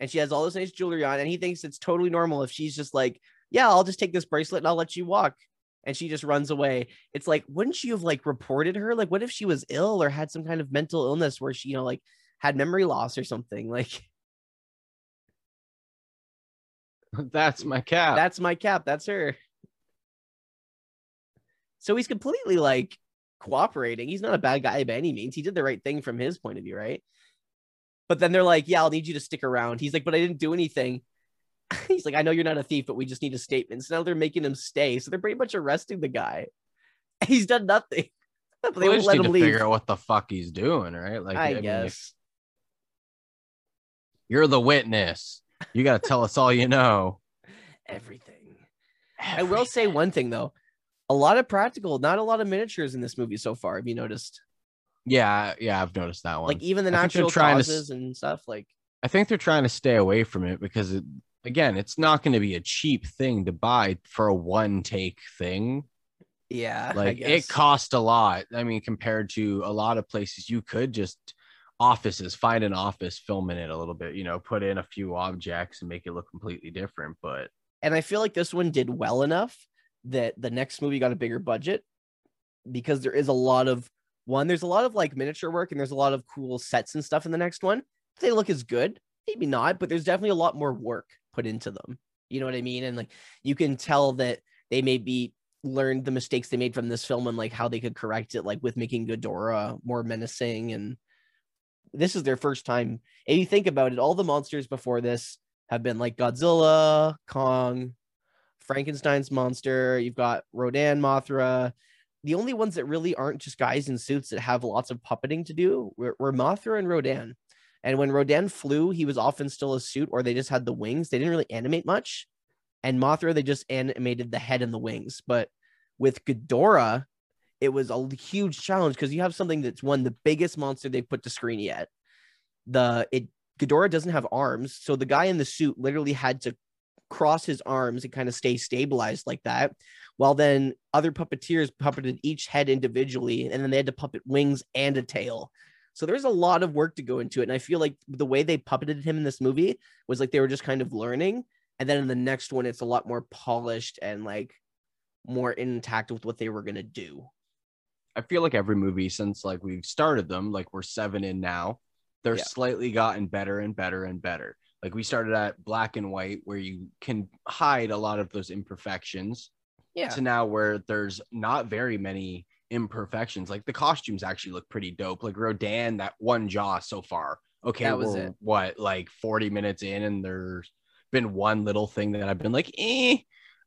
and she has all this nice jewelry on, and he thinks it's totally normal if she's just like, "Yeah, I'll just take this bracelet and I'll let you walk." And she just runs away. It's like, wouldn't you have like reported her? Like, what if she was ill or had some kind of mental illness where she, you know, like had memory loss or something? Like, That's my cap. that's my cap. That's her. So he's completely like cooperating. He's not a bad guy by any means. He did the right thing from his point of view, right? But then they're like, "Yeah, I'll need you to stick around." He's like, "But I didn't do anything." He's like, "I know you're not a thief, but we just need a statement." So now they're making him stay. So they're pretty much arresting the guy. He's done nothing. but they Well, won't let him to leave. figure out what the fuck he's doing, right? Like, I if guess. You're the witness. You got to tell us all you know. Everything. I will say one thing though. A lot of practical, not a lot of miniatures in this movie so far. Have you noticed? Yeah, yeah, I've noticed that one. Like even the I think they're natural trying to and stuff. Like I think they're trying to stay away from it because, it, again, it's not going to be a cheap thing to buy for a one take thing. Yeah, I Like it cost a lot. I mean, compared to a lot of places, you could just offices find an office, film in it a little bit, you know, put in a few objects and make it look completely different. But and I feel like this one did well enough that the next movie got a bigger budget because there is a lot of one. There's a lot of like miniature work and there's a lot of cool sets and stuff in the next one. They look as good, maybe not, but there's definitely a lot more work put into them. You know what I mean? And like you can tell that they maybe learned the mistakes they made from this film and like how they could correct it, like with making Ghidorah more menacing. And this is their first time. If you think about it, all the monsters before this have been like Godzilla, Kong, Frankenstein's monster. You've got Rodan, Mothra. The only ones that really aren't just guys in suits that have lots of puppeting to do were, were Mothra and Rodan. And when Rodan flew, he was often still a suit, or they just had the wings. They didn't really animate much. And Mothra, they just animated the head and the wings. But with Ghidorah, it was a huge challenge because you have something that's one the biggest monster they've put to screen yet. The it Ghidorah doesn't have arms, so the guy in the suit literally had to cross his arms and kind of stay stabilized like that. While then other puppeteers puppeted each head individually, and then they had to puppet wings and a tail. So there's a lot of work to go into it. And I feel like the way they puppeted him in this movie was like they were just kind of learning. And then in the next one, it's a lot more polished and like more intact with what they were gonna do. I feel like every movie since like we've started them, like we're seven in now, they're Yeah. slightly gotten better and better and better. Like we started at black and white, where you can hide a lot of those imperfections, Yeah. to now where there's not very many imperfections. Like the costumes actually look pretty dope. Like Rodan, that one jaw so far. Okay, That was it. what like 40 minutes in, and there's been one little thing that I've been like, eh.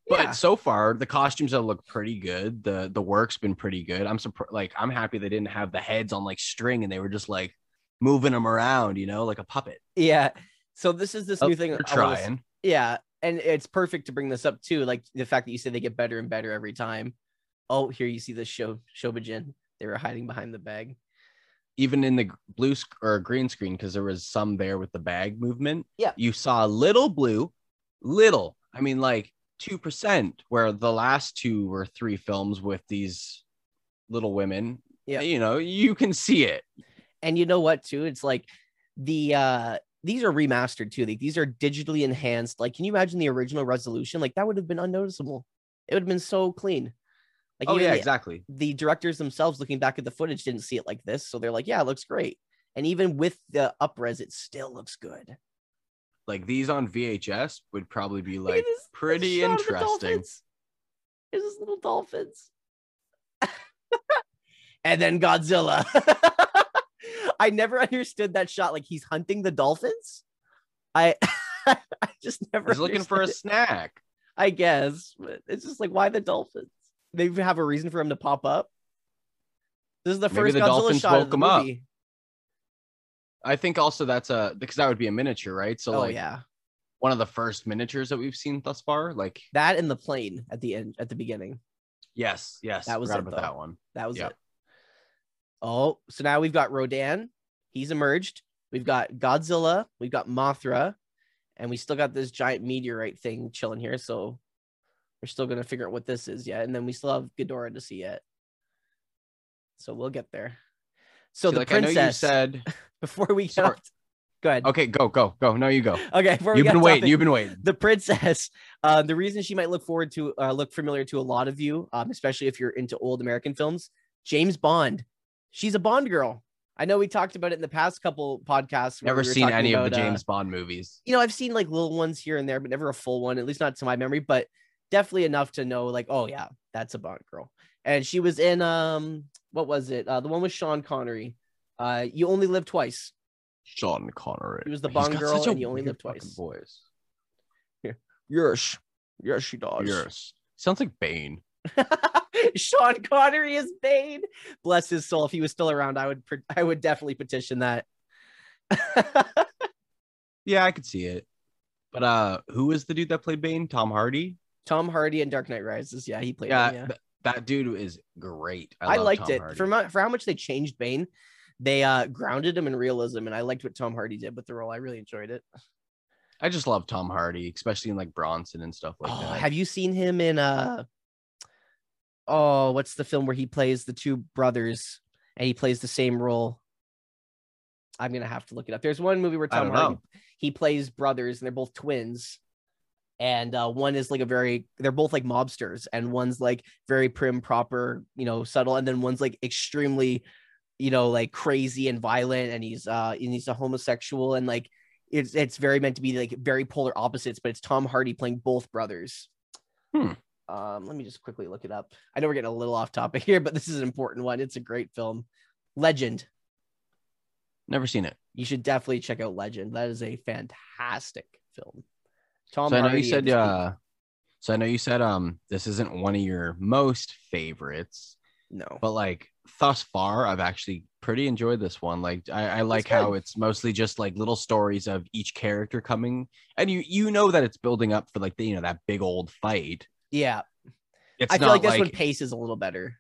But Yeah. so far, the costumes have looked pretty good. The the work's been pretty good. I'm surprised. Like I'm happy they didn't have the heads on like string, and they were just like moving them around, you know, like a puppet. Yeah. So this is this Oh, new thing. They're trying. Yeah, and it's perfect to bring this up too. Like the fact that you say they get better and better every time. Oh, here you see the show Shobijin. They were hiding behind the bag. even in the blue sc- or green screen because there was some there with the bag movement. Yeah. you saw little blue, little. I mean, like two percent. Where the last two or three films with these little women. Yeah. you know, you can see it. And you know what too? It's like the uh these are remastered too. Like these are digitally enhanced. Like, can you imagine the original resolution? Like that would have been unnoticeable. It would have been so clean. Like oh yeah, the- exactly. the directors themselves looking back at the footage didn't see it like this. So they're like, yeah, it looks great. And even with the upres, it still looks good. Like these on VHS would probably be like this- pretty of interesting. There's this little dolphins. and then Godzilla. I never understood that shot. Like he's hunting the dolphins. I I just never He's looking for a it. snack. I guess, but it's just like why the dolphins? They have a reason for him to pop up. This is the Maybe first the Godzilla dolphins shot of woke the him up. I think also that's a because that would be a miniature, right? So oh like yeah, one of the first miniatures that we've seen thus far. Like that and the plane at the end at the beginning. yes, yes, That was it, about though. that one. That was Yeah. it. Oh, so now we've got Rodan. He's emerged. We've got Godzilla. We've got Mothra, and we still got this giant meteorite thing chilling here. So we're still gonna figure out what this is yet, and then we still have Ghidorah to see yet. So we'll get there. So the like I know princess. you said. before we get Sorry. go ahead. Okay, go, go, go. No, you go. Okay, You've been off waiting. topic, You've been waiting. the princess uh, the reason she might look forward to uh, look familiar to a lot of you um, especially if you're into old american films james bond she's a bond girl i know we talked about it in the past couple podcasts Never we seen any of the about, uh, James Bond movies. you know i've seen like little ones here and there but never a full one at least not to my memory but definitely enough to know like oh yeah that's a bond girl and she was in um what was it uh, the one with sean connery uh you only live twice Sean Connery. He was the Bond girl and you only live twice. Voice. yes yes she does Yes. Sounds like Bane. Sean Connery is Bane. Bless his soul. If he was still around, I would I would definitely petition that. Yeah, I could see it. But uh, who is the dude that played Bane? Tom Hardy. Tom Hardy in Dark Knight Rises. Yeah, he played. Yeah, him, yeah. Th- that dude is great. I, love liked Tom it Hardy. for my, for how much they changed Bane. They uh grounded him in realism, and I liked what Tom Hardy did with the role. I really enjoyed it. I just love Tom Hardy, especially in like Bronson and stuff like oh, that. have you seen him in uh? Oh, what's the film where he plays the two brothers and he plays the same role? I'm gonna have to look it up. There's one movie where Tom Hardy know. he plays brothers and they're both twins and uh, one is like a very they're both like mobsters and one's like very prim proper you know subtle and then one's like extremely you know like crazy and violent and he's uh and he's a homosexual and like it's it's very meant to be like very polar opposites but it's tom hardy playing both brothers Hmm. um let me just quickly look it up i know we're getting a little off topic here but this is an important one it's a great film legend Never seen it. you should definitely check out Legend. That is a fantastic film. Tom so I know Hardy you said uh so I know you said um this isn't one of your most favorites, no. but like thus far I've actually pretty enjoyed this one. Like I, I like how it's mostly just like little stories of each character coming and you you know that it's building up for like the you know that big old fight. Yeah, It's I feel like this one pace is a little better.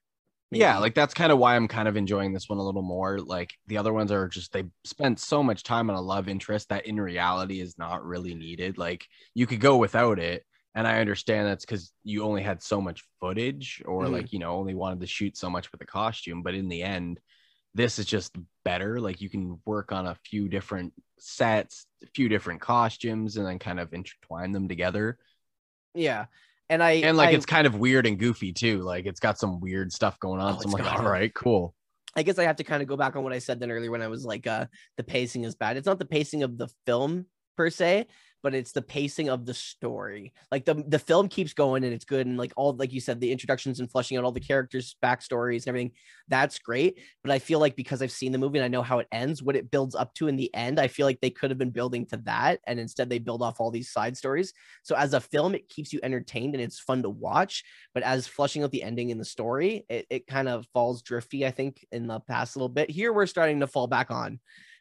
Yeah, like that's kind of why I'm kind of enjoying this one a little more. Like the other ones are just they spent so much time on a love interest that in reality is not really needed. Like you could go without it, and I understand that's because you only had so much footage, or Mhm. like you know only wanted to shoot so much with the costume. But in the end, this is just better. Like you can work on a few different sets, a few different costumes, and then kind of intertwine them together. yeah, and I And like I, it's kind of weird and goofy too. Like it's got some weird stuff going on. Oh, so I'm like, all right, cool. I guess I have to kind of go back on what I said then earlier when I was like, uh, the pacing is bad. It's not the pacing of the film per se, but it's the pacing of the story. Like the the film keeps going and it's good and like all like you said the introductions and fleshing out all the characters backstories and everything that's great. But I feel like because I've seen the movie and I know how it ends, what it builds up to in the end, I feel like they could have been building to that and instead they build off all these side stories. So as a film, it keeps you entertained and it's fun to watch. But as fleshing out the ending in the story, it, it kind of falls drifty. I think in the past little bit here we're starting to fall back on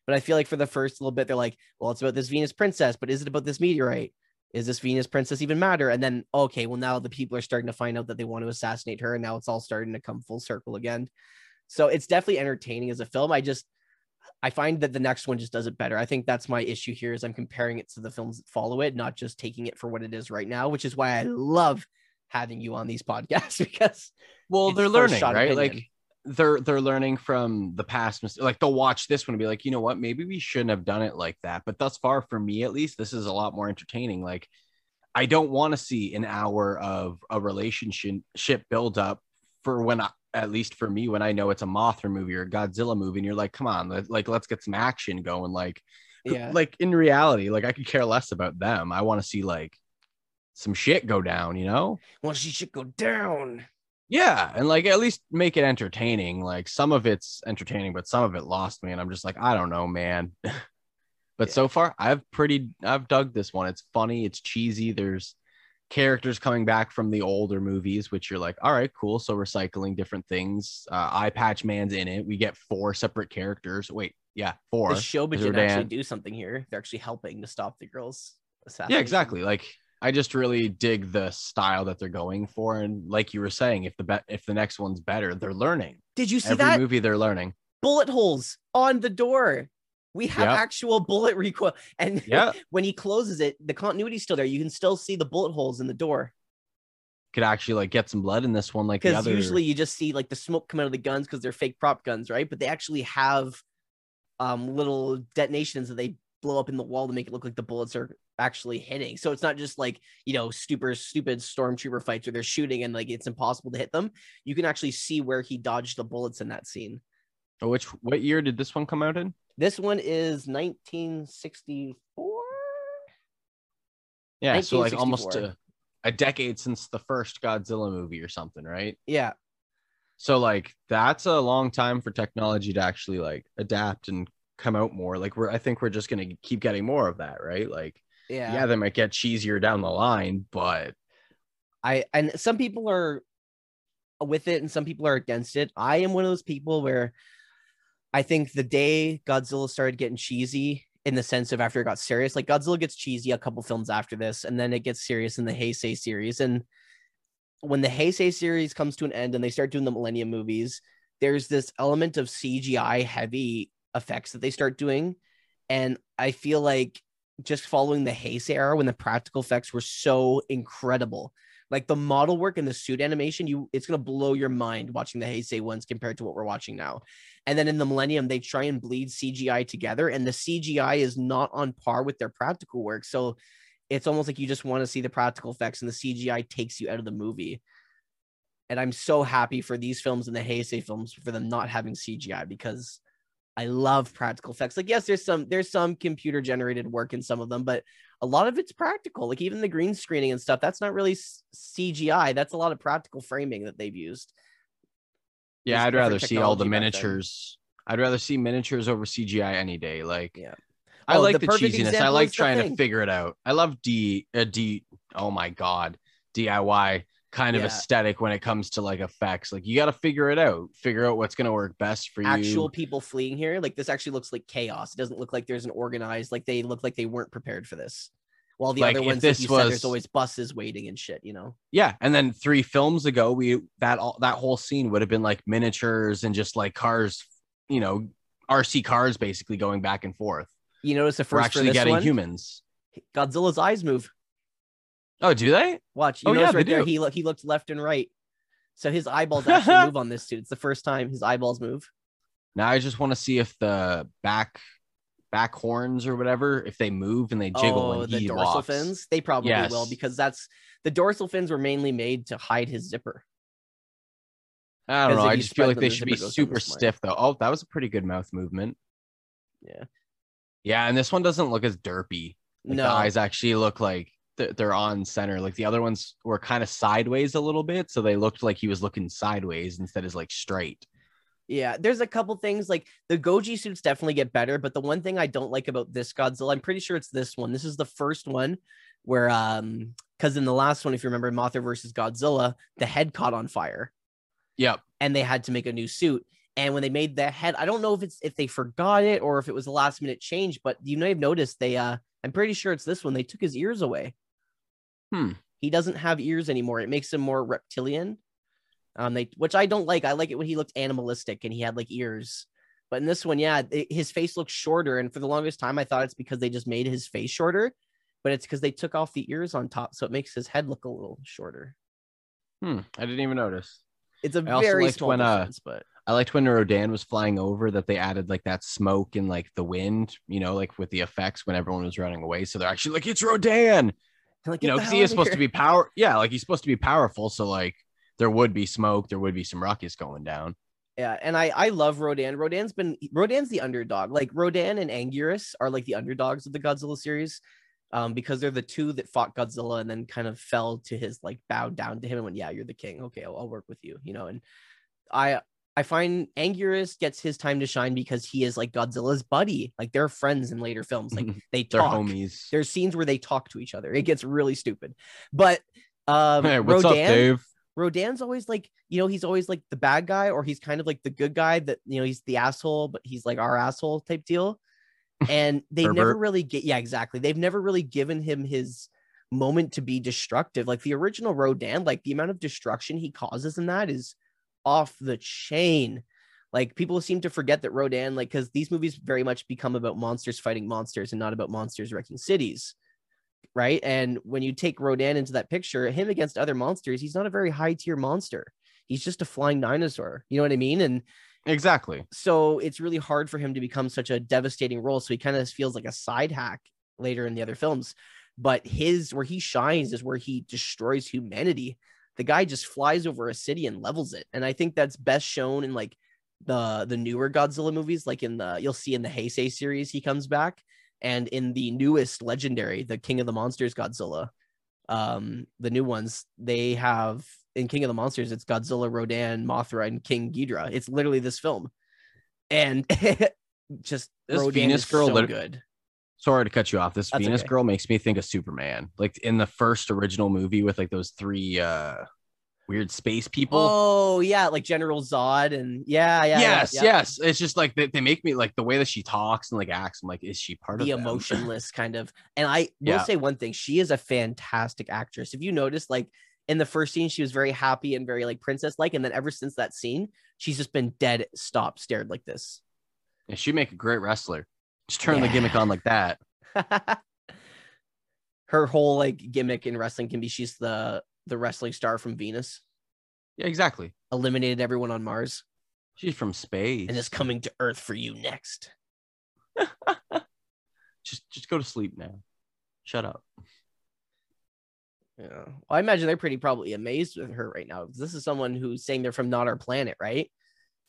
but I feel like for the first little bit, they're like, well, it's about this Venus princess, but is it about this meteorite? Is this Venus princess even matter? And then, okay, well, now the people are starting to find out that they want to assassinate her. And now it's all starting to come full circle again. So it's definitely entertaining as a film. I just, I find that the next one just does it better. I think that's my issue here is I'm comparing it to the films that follow it, not just taking it for what it is right now, which is why I love having you on these podcasts because well, they're learning, right? Opinion. Like they're they're learning from the past like they'll watch this one and be like you know what? Maybe we shouldn't have done it like that. But thus far for me at least this is a lot more entertaining. Like i don't want to see an hour of a relationship build up for when I, at least for me when i know it's a mothra movie or a godzilla movie and you're like come on like let's get some action going like yeah. like in reality like i could care less about them. I want to see like some shit go down you know? Want to see shit go down yeah, and like at least make it entertaining. Like some of it's entertaining, but some of it lost me, and I'm just like, I don't know, man. but yeah. so far, I've pretty, I've dug this one. It's funny, it's cheesy. There's characters coming back from the older movies, which you're like, all right, cool. So recycling different things. Uh, Eye Patch Man's in it. We get four separate characters. Wait, yeah, four. The show, but actually do something here. They're actually helping to stop the girls. Yeah, exactly. Like I just really dig the style that they're going for, and like you were saying, if the be- if the next one's better, they're learning. Did you see Every that movie? They're learning bullet holes on the door. We have yep. actual bullet recoil, and yeah. when he closes it, the continuity's still there. You can still see the bullet holes in the door. Could actually like get some blood in this one, like because other... usually you just see like the smoke come out of the guns because they're fake prop guns, right? But they actually have um little detonations that they blow up in the wall to make it look like the bullets are actually hitting. So it's not just like, you know, super stupid stormtrooper fights where they're shooting and like it's impossible to hit them. You can actually see where he dodged the bullets in that scene. Oh, which what year did this one come out in? This one is 1964. Yeah, so like almost a, a decade since the first Godzilla movie or something, right? Yeah. So like that's a long time for technology to actually like adapt and come out more. Like we're I think we're just gonna keep getting more of that, right? Like yeah yeah they might get cheesier down the line but i and some people are with it and some people are against it i am one of those people where i think the day godzilla started getting cheesy in the sense of after it got serious like godzilla gets cheesy a couple films after this and then it gets serious in the heisei series and when the heisei series comes to an end and they start doing the millennium movies there's this element of cgi heavy effects that they start doing and i feel like just following the Heisei era when the practical effects were so incredible. Like the model work and the suit animation, you it's gonna blow your mind watching the Heisei ones compared to what we're watching now. And then in the Millennium, they try and bleed CGI together, and the CGI is not on par with their practical work. So it's almost like you just want to see the practical effects, and the CGI takes you out of the movie. And I'm so happy for these films and the Heisei films for them not having CGI because I love practical effects. Like, yes, there's some there's some computer generated work in some of them, but a lot of it's practical. Like even the green screening and stuff, that's not really CGI. That's a lot of practical framing that they've used. Yeah, I'd rather see all the miniatures. I'd rather see miniatures over CGI any day. Like, yeah, I oh, like the, the cheesiness. I like trying to figure it out. I love D uh, D. Oh my god, DIY kind of yeah. aesthetic when it comes to like effects. Like you got to figure it out, figure out what's going to work best for Actual you. Actual people fleeing here, like this actually looks like chaos. It doesn't look like there's an organized, like they look like they weren't prepared for this. While the like other ones, this like was, said, there's always buses waiting and shit, you know. Yeah, and then three films ago, we that all that whole scene would have been like miniatures and just like cars, you know, RC cars Oh, do they? Watch. You oh, yeah, right there. He look. He looked left and right. So his eyeballs actually move on this dude. It's the first time his eyeballs move. Now I just want to see if the back back horns or whatever, if they move and they jiggle oh, when the he dorsal walks. fins, they probably yes. will because that's the dorsal fins were mainly made to hide his zipper. I don't know. I just feel like they should be super stiff though. Oh, that was a pretty good mouth movement. Yeah. Yeah, and this one doesn't look as derpy. Like, no, The eyes actually look like they're on center. Like the other ones were kind of sideways a little bit, so they looked like he was looking sideways instead of like straight. Yeah, there's a couple things like the Goji suits definitely get better, but the one thing I don't like about this Godzilla, I'm pretty sure it's this one. This is the first one where um because in the last one, if you remember Mothra versus Godzilla, the head caught on fire Yep. and they had to make a new suit. And when they made the head, I don't know if it's if they forgot it or if it was a last minute change, but you may have noticed they uh I'm pretty sure it's this one. They took his ears away. Hmm. He doesn't have ears anymore. It makes him more reptilian. Um, they which I don't like. I like it when he looked animalistic and he had like ears. But in this one, yeah, it- his face looks shorter. And for the longest time, I thought it's because they just made his face shorter, but it's because they took off the ears on top, so it makes his head look a little shorter. Hmm. I didn't even notice. It's a I very small when, uh, difference, but I liked when Rodan was flying over that they added like that smoke and like the wind, you know, like with the effects when everyone was running away. So they're actually like, it's Rodan, like, you know, because he is supposed to be power. Yeah, like he's supposed to be powerful. So like there would be smoke, there would be some ruckus going down. Yeah, and I I love Rodan. Rodan's been Rodan's the underdog. Like Rodan and Anguirus are like the underdogs of the Godzilla series, um, because they're the two that fought Godzilla and then kind of fell to his like bowed down to him and went, yeah, you're the king. Okay, I'll, I'll work with you. You know, and I I find Anguirus gets his time to shine because he is like Godzilla's buddy. Like they're friends in later films. Like they talk. They're homies. There's scenes where they talk to each other. It gets really stupid. But um, Hey, what's Rodan, up, Dave? Rodan's always like, you know, he's always like the bad guy, or he's kind of like the good guy that, you know, he's the asshole, but he's like our asshole type deal. And they never really get, yeah, exactly. They've never really given him his moment to be destructive. Like the original Rodan, like the amount of destruction he causes in that is off the chain. Like people seem to forget that Rodan, like, because these movies very much become about monsters fighting monsters and not about monsters wrecking cities right? And when you take Rodan into that picture, him against other monsters, he's not a very high tier monster. He's just a flying dinosaur. You know what I mean? And Exactly. so it's really hard for him to become such a devastating role. So he kind of feels like a side hack later in the other films. But his where he shines is where he destroys humanity. The guy just flies over a city and levels it. And I think that's best shown in like the the newer Godzilla movies, like in the you'll see in the Heisei series, he comes back, and in the newest legendary, the King of the Monsters Godzilla, um, the new ones, they have in King of the Monsters, it's Godzilla, Rodan, Mothra, and King Ghidorah. It's literally this film, and just This Rodan Venus is girl so good. Sorry to cut you off. This That's Venus okay. girl makes me think of Superman. Like in the first original movie with like those three uh weird space people. Oh yeah, like General Zod, and yeah, yeah, yeah, yes, yeah. yes. It's just like they, they make me like the way that she talks and like acts. I'm like, is she part the of the emotionless kind of. And I will Yeah. say one thing: she is a fantastic actress. If you notice, like in the first scene, she was very happy and very like princess like, and then ever since that scene, she's just been dead, stop, stared like this. And she'd make a great wrestler. Just turn the gimmick on like that. Her whole like gimmick in wrestling can be she's the the wrestling star from Venus, Yeah, exactly. eliminated everyone on Mars, She's from space. and is coming to Earth for you next. just just go to sleep now. Shut up. Yeah. Well, I imagine they're pretty probably amazed with her right now. This is someone who's saying they're from not our planet, right?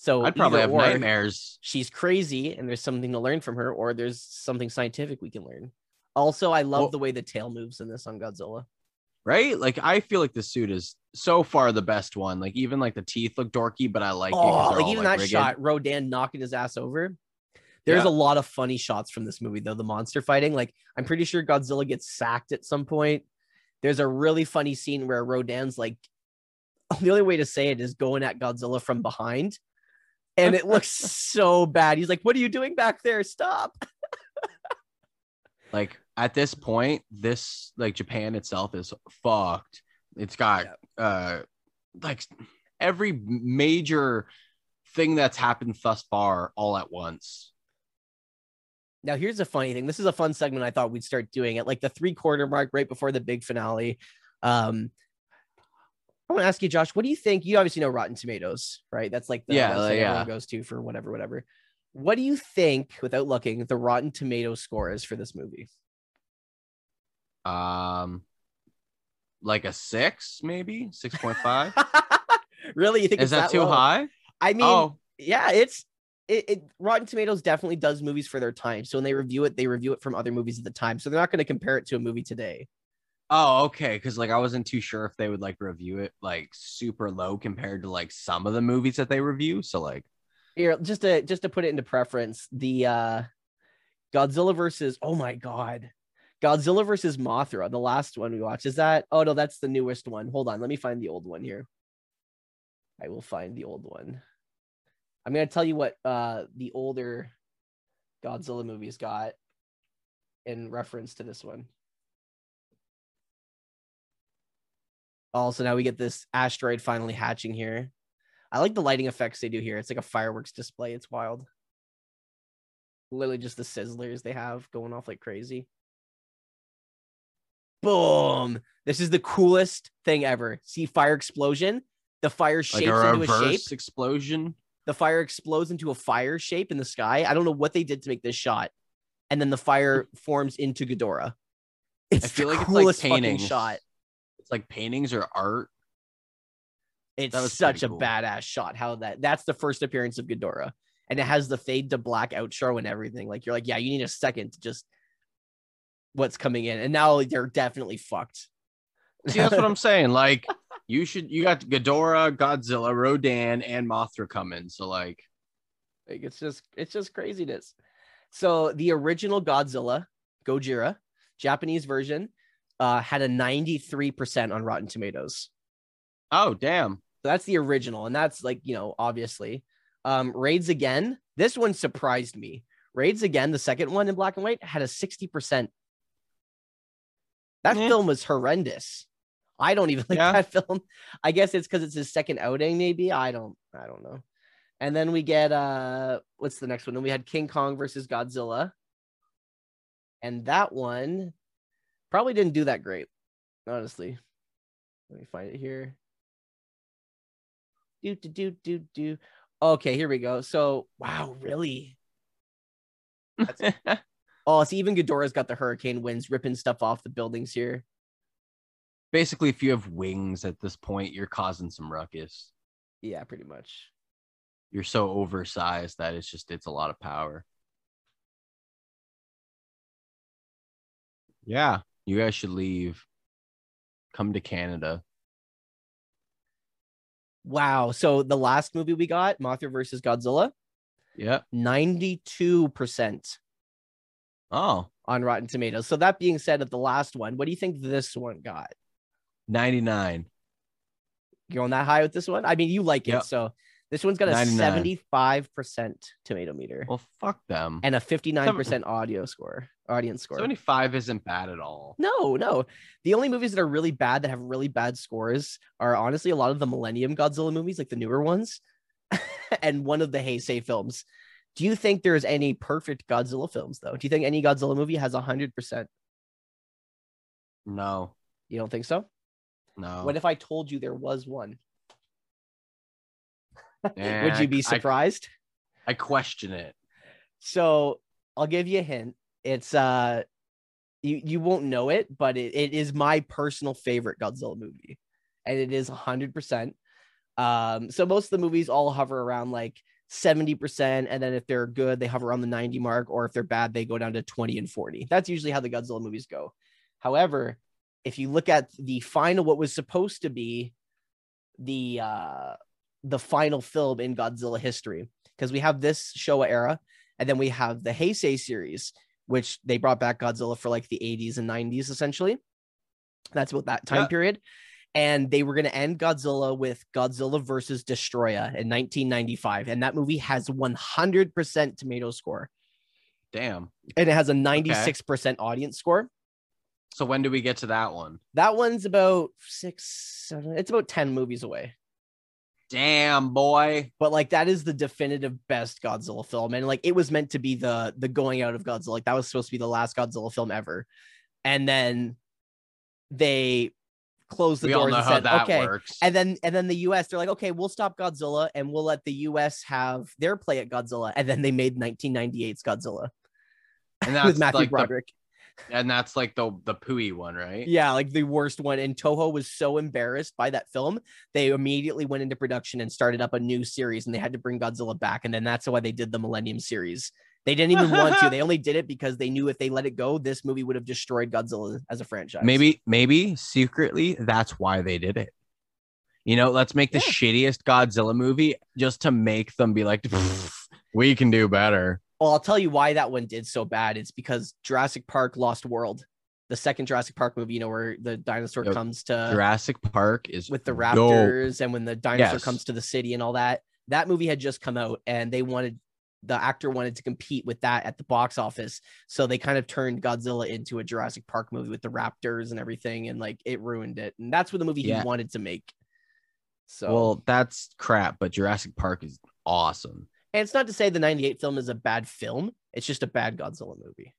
So I'd probably have or, nightmares. She's crazy, and there's something to learn from her, or there's something scientific we can learn. Also, I love Well- the way the tail moves in this on Godzilla. right? Like I feel like the suit is so far the best one. Like even like the teeth look dorky, but I like it. Oh, they're like even like, that rigged. shot, Rodan knocking his ass over. There's Yeah. a lot of funny shots from this movie, though. The monster fighting, like I'm pretty sure Godzilla gets sacked at some point. There's a really funny scene where Rodan's like, the only way to say it is going at Godzilla from behind, and it looks so bad. He's like, "What are you doing back there? Stop!" Like at this point, this like Japan itself is fucked. It's got uh like every major thing that's happened thus far all at once. Now, here's a funny thing. This is a fun segment I thought we'd start doing at like the three quarter mark right before the big finale. Um, I want to ask you, Josh, what do you think? You obviously know Rotten Tomatoes, right? That's like the Yeah, website yeah. everyone goes to for whatever, whatever. What do you think, without looking, the Rotten Tomato score is for this movie? Um like a six, maybe six point five. really? You think Is it's that too low? high? I mean, oh, yeah, it's it, it Rotten Tomatoes definitely does movies for their time. So when they review it, they review it from other movies at the time. So they're not going to compare it to a movie today. Oh, okay. Because like I wasn't too sure if they would like review it like super low compared to like some of the movies that they review. So like Here, just to just to put it into preference, the uh Godzilla versus oh my god. Godzilla versus Mothra, the last one we watched. Is that oh no, that's the newest one. Hold on, let me find the old one here. I will find the old one. I'm gonna tell you what uh the older Godzilla movies got in reference to this one. Also, now we get this asteroid finally hatching here. I like the lighting effects they do here. It's like a fireworks display. It's wild. Literally just the sizzlers they have going off like crazy. Boom. This is the coolest thing ever. See fire explosion. The fire like shapes a into a shape. explosion. The fire explodes into a fire shape in the sky. I don't know what they did to make this shot. And then the fire forms into Ghidorah. It's I feel the like it's like coolest fucking shot. Like paintings or art. It's such a cool. badass shot. How that that's the first appearance of Ghidorah. And it has the fade to black outro and everything. Like you're like, yeah, you need a second to just what's coming in. And now they're definitely fucked. See, that's what I'm saying. Like you should you got Ghidorah, Godzilla, Rodan, and Mothra coming. So like Like it's just it's just craziness. So the original Godzilla, Gojira, Japanese version, uh, had a 93% on Rotten Tomatoes. oh damn. So that's the original, and that's like you know obviously. Um, Raids again. This one surprised me. Raids again, the second one in black and white, had a 60%. That Eh. film was horrendous. I don't even like Yeah. that film. I guess it's because it's his second outing, maybe. I don't I don't know. And then we get uh what's the next one? Then we had King Kong versus Godzilla. And that one probably didn't do that great, honestly. Let me find it here. Do do do do do. Okay, here we go. So wow, really? Oh, see, even Ghidorah's got the hurricane winds ripping stuff off the buildings here. Basically, if you have wings at this point, you're causing some ruckus. Yeah, pretty much. You're so oversized that it's just it's a lot of power. Yeah, you guys should leave. Come to Canada. Wow. So the last movie we got, Mothra versus Godzilla, Yeah. 92% Oh, on Rotten Tomatoes. So that being said, at the last one, what do you think this one got? 99. You going that high with this one? I mean, you like it. Yep. So this one's got a 99. 75% tomato meter Well, fuck them. and a 59% audio score, audience score. 75 isn't bad at all. No, no. The only movies that are really bad that have really bad scores are honestly a lot of the Millennium Godzilla movies, like the newer ones, and one of the Heisei films. Do you think there's any perfect Godzilla films though? Do you think any Godzilla movie has a hundred percent? No, You don't think so? no. What if I told you there was one? Yeah, Would you be I- surprised? I question it. So I'll give you a hint. It's uh you you won't know it, but it, it is my personal favorite Godzilla movie. And it is a hundred percent. Um, so most of the movies all hover around like 70%, and then if they're good, they hover around the 90 mark, or if they're bad, they go down to 20 and 40. That's usually how the Godzilla movies go. However, if you look at the final, what was supposed to be the uh the final film in Godzilla history, because we have this Showa era, and then we have the Heisei series, which they brought back Godzilla for like the 80s and 90s, essentially. That's about that time Yeah. period. And they were going to end Godzilla with Godzilla versus Destoroyah in 1995. And that movie has 100% tomato score. Damn. And it has a 96% audience score. So when do we get to that one? That one's about six, seven, it's about 10 movies away. Damn, boy. but like that is the definitive best Godzilla film, and like it was meant to be the the going out of Godzilla. Like that was supposed to be the last Godzilla film ever, and then they closed the we doors know and how said, that "Okay." works. And then and then the U.S. they're like, "Okay, we'll stop Godzilla and we'll let the U.S. have their play at Godzilla." And then they made 1998's Godzilla And with Matthew like Broderick. And that's like the the pooey one, right? Yeah, like the worst one. And Toho was so embarrassed by that film, they immediately went into production and started up a new series, and they had to bring Godzilla back. And then that's why they did the Millennium series. They didn't even want to. They only did it because they knew if they let it go, this movie would have destroyed Godzilla as a franchise. Maybe, maybe secretly that's why they did it. You know, let's make the Yeah. shittiest Godzilla movie just to make them be like, we can do better. Well, I'll tell you why that one did so bad. It's because Jurassic Park Lost World, the second Jurassic Park movie, you know, where the dinosaur Yep. comes to Jurassic Park is with the dope. raptors and when the dinosaur Yes. comes to the city and all that. That movie had just come out and they wanted the actor wanted to compete with that at the box office. So they kind of turned Godzilla into a Jurassic Park movie with the raptors and everything and like it ruined it. And that's what the movie Yeah. he wanted to make. So Well, that's crap, but Jurassic Park is awesome and it's not to say the 98 film is a bad film. It's just a bad Godzilla movie.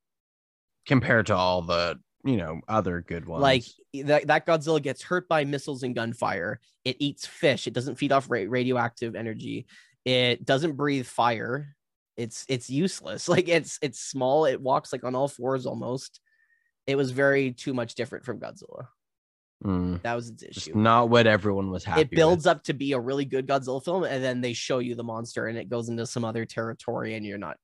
compared to all the you know other good ones. Like that, that Godzilla gets hurt by missiles and gunfire. It eats fish. It doesn't feed off ra- radioactive energy. It doesn't breathe fire. It's it's useless. Like it's it's small. It walks like on all fours almost. It was very too much different from Godzilla. Mm, That was its just issue. not what everyone was happy. It builds up to be a really good Godzilla film, and then they show you the monster, and it goes into some other territory, and you're not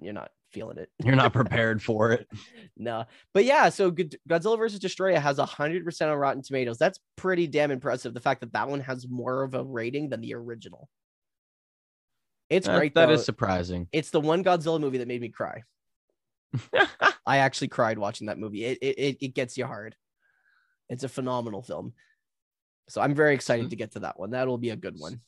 you're not feeling it. You're not prepared for it. No, but yeah, so Godzilla versus Destoroyah has hundred percent on Rotten Tomatoes. That's pretty damn impressive. The fact that that one has more of a rating than the original. It's That- great. that though. is surprising. It's the one Godzilla movie that made me cry. I actually cried watching that movie. It it it, it gets you hard. It's a phenomenal film. So I'm very excited to get to that one. That'll be a good one.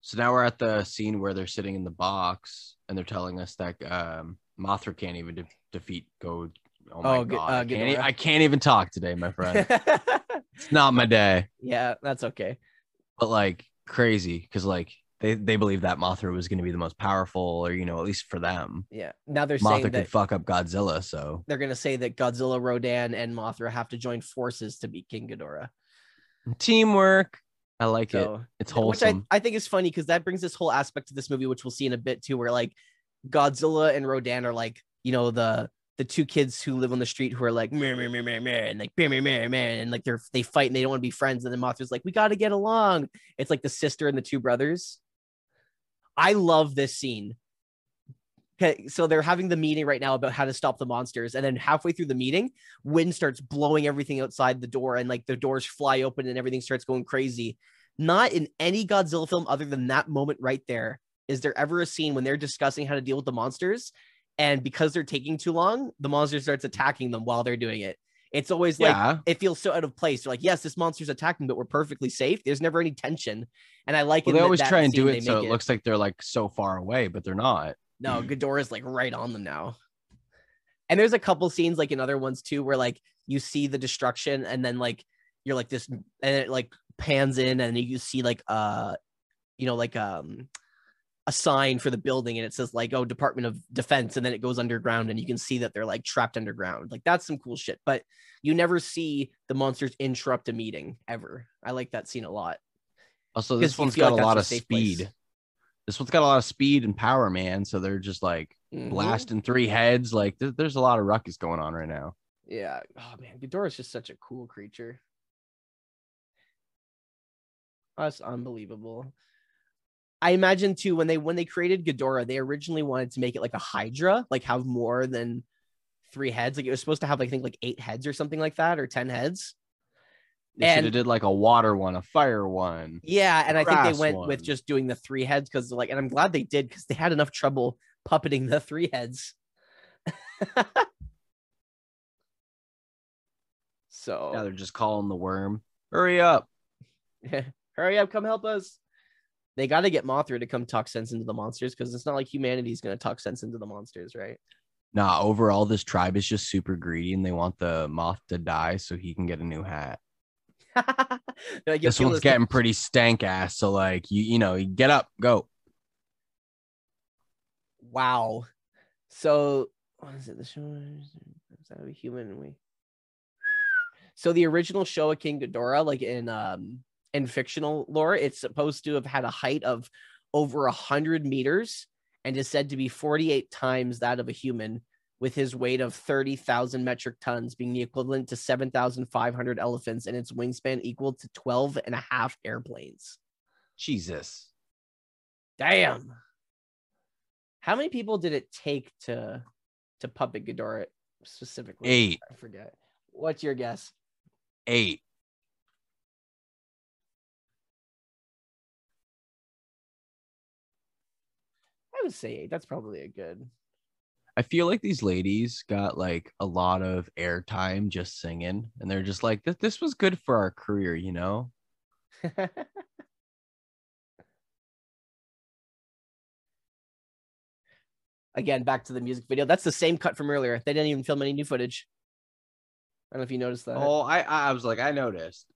So now we're at the scene where they're sitting in the box and they're telling us that um, Mothra can't even de- defeat Go. Oh my Oh, god! uh, I, can't e-. I can't even talk today, my friend. it's not my day. yeah, that's okay. But like crazy because like they they believe that Mothra was going to be the most powerful, or you know at least for them, Yeah. Now they're saying Mothra that could fuck up Godzilla. So they're gonna say that Godzilla, Rodan, and Mothra have to join forces to beat King Ghidorah. teamwork. I like it. So It's which I, wholesome. I think is funny because that brings this whole aspect to this movie, which we'll see in a bit too, where like Godzilla and Rodan are like, you know, the the two kids who live on the street who are like meh, meh, meh, meh, meh, and like meh, meh, meh, meh, and like they're they fight and they don't want to be friends. And then Mothra's like, we gotta get along. It's like the sister and the two brothers. I love this scene. Okay, so they're having the meeting right now about how to stop the monsters, and then halfway through the meeting, wind starts blowing everything outside the door, and like the doors fly open and everything starts going crazy. Not in any Godzilla film other than that moment right there is there ever a scene when they're discussing how to deal with the monsters, and because they're taking too long, the monster starts attacking them while they're doing it. It's always like yeah, it feels so out of place. They're like, yes, this monster's attacking, but we're perfectly safe. There's never any tension, and I like. well, in they always try and do it so make it looks like they're like so far away, but they're not. no, Ghidorah's like right on them now. And there's a couple scenes like in other ones too, where like you see the destruction and then like you're like this and it like pans in and you see like uh you know like um a sign for the building and it says like oh Department of Defense and then it goes underground and you can see that they're like trapped underground. Like that's some cool shit. But you never see the monsters interrupt a meeting ever. I like that scene a lot. Also, this one's got like a lot of safe place. speed. This one's got a lot of speed and power, man. So they're just like Mhm. blasting three heads. Like there- there's a lot of ruckus going on right now. Yeah. Oh man, Ghidorah's just such a cool creature. That's unbelievable. I imagine too when they when they created Ghidorah, they originally wanted to make it like a Hydra, like have more than three heads. Like it was supposed to have, like, I think, like eight heads or something like that, or ten heads. They should have did like a water one, a fire one. Yeah, and I think they went with just doing the three heads because like, and I'm glad they did because they had enough trouble puppeting the three heads. so Yeah, they're just calling the worm. Hurry up. Hurry up, come help us. They got to get Mothra to come talk sense into the monsters because it's not like humanity's going to talk sense into the monsters, right? Nah, overall, this tribe is just super greedy and they want the moth to die so he can get a new hat. Like, This one's getting pretty stank ass. So, like, you you know, you get up, go. Wow. So, what is it? The show is that a human? We. So the original show of King Ghidorah, like in um in fictional lore, it's supposed to have had a height of over a hundred meters and is said to be 48 times that of a human with his weight of 30,000 metric tons being the equivalent to 7,500 elephants and its wingspan equal to 12 and a half airplanes. Jesus. Damn. How many people did it take to to puppet Ghidorah specifically? Eight. I forget. What's your guess? Eight. I would say eight. That's probably a good. I feel like these ladies got like a lot of airtime just singing, and they're just like, "This this was good for our career," you know. Again, back to the music video. That's the same cut from earlier. They didn't even film any new footage. I don't know if you noticed that. Oh, I I was like, I noticed.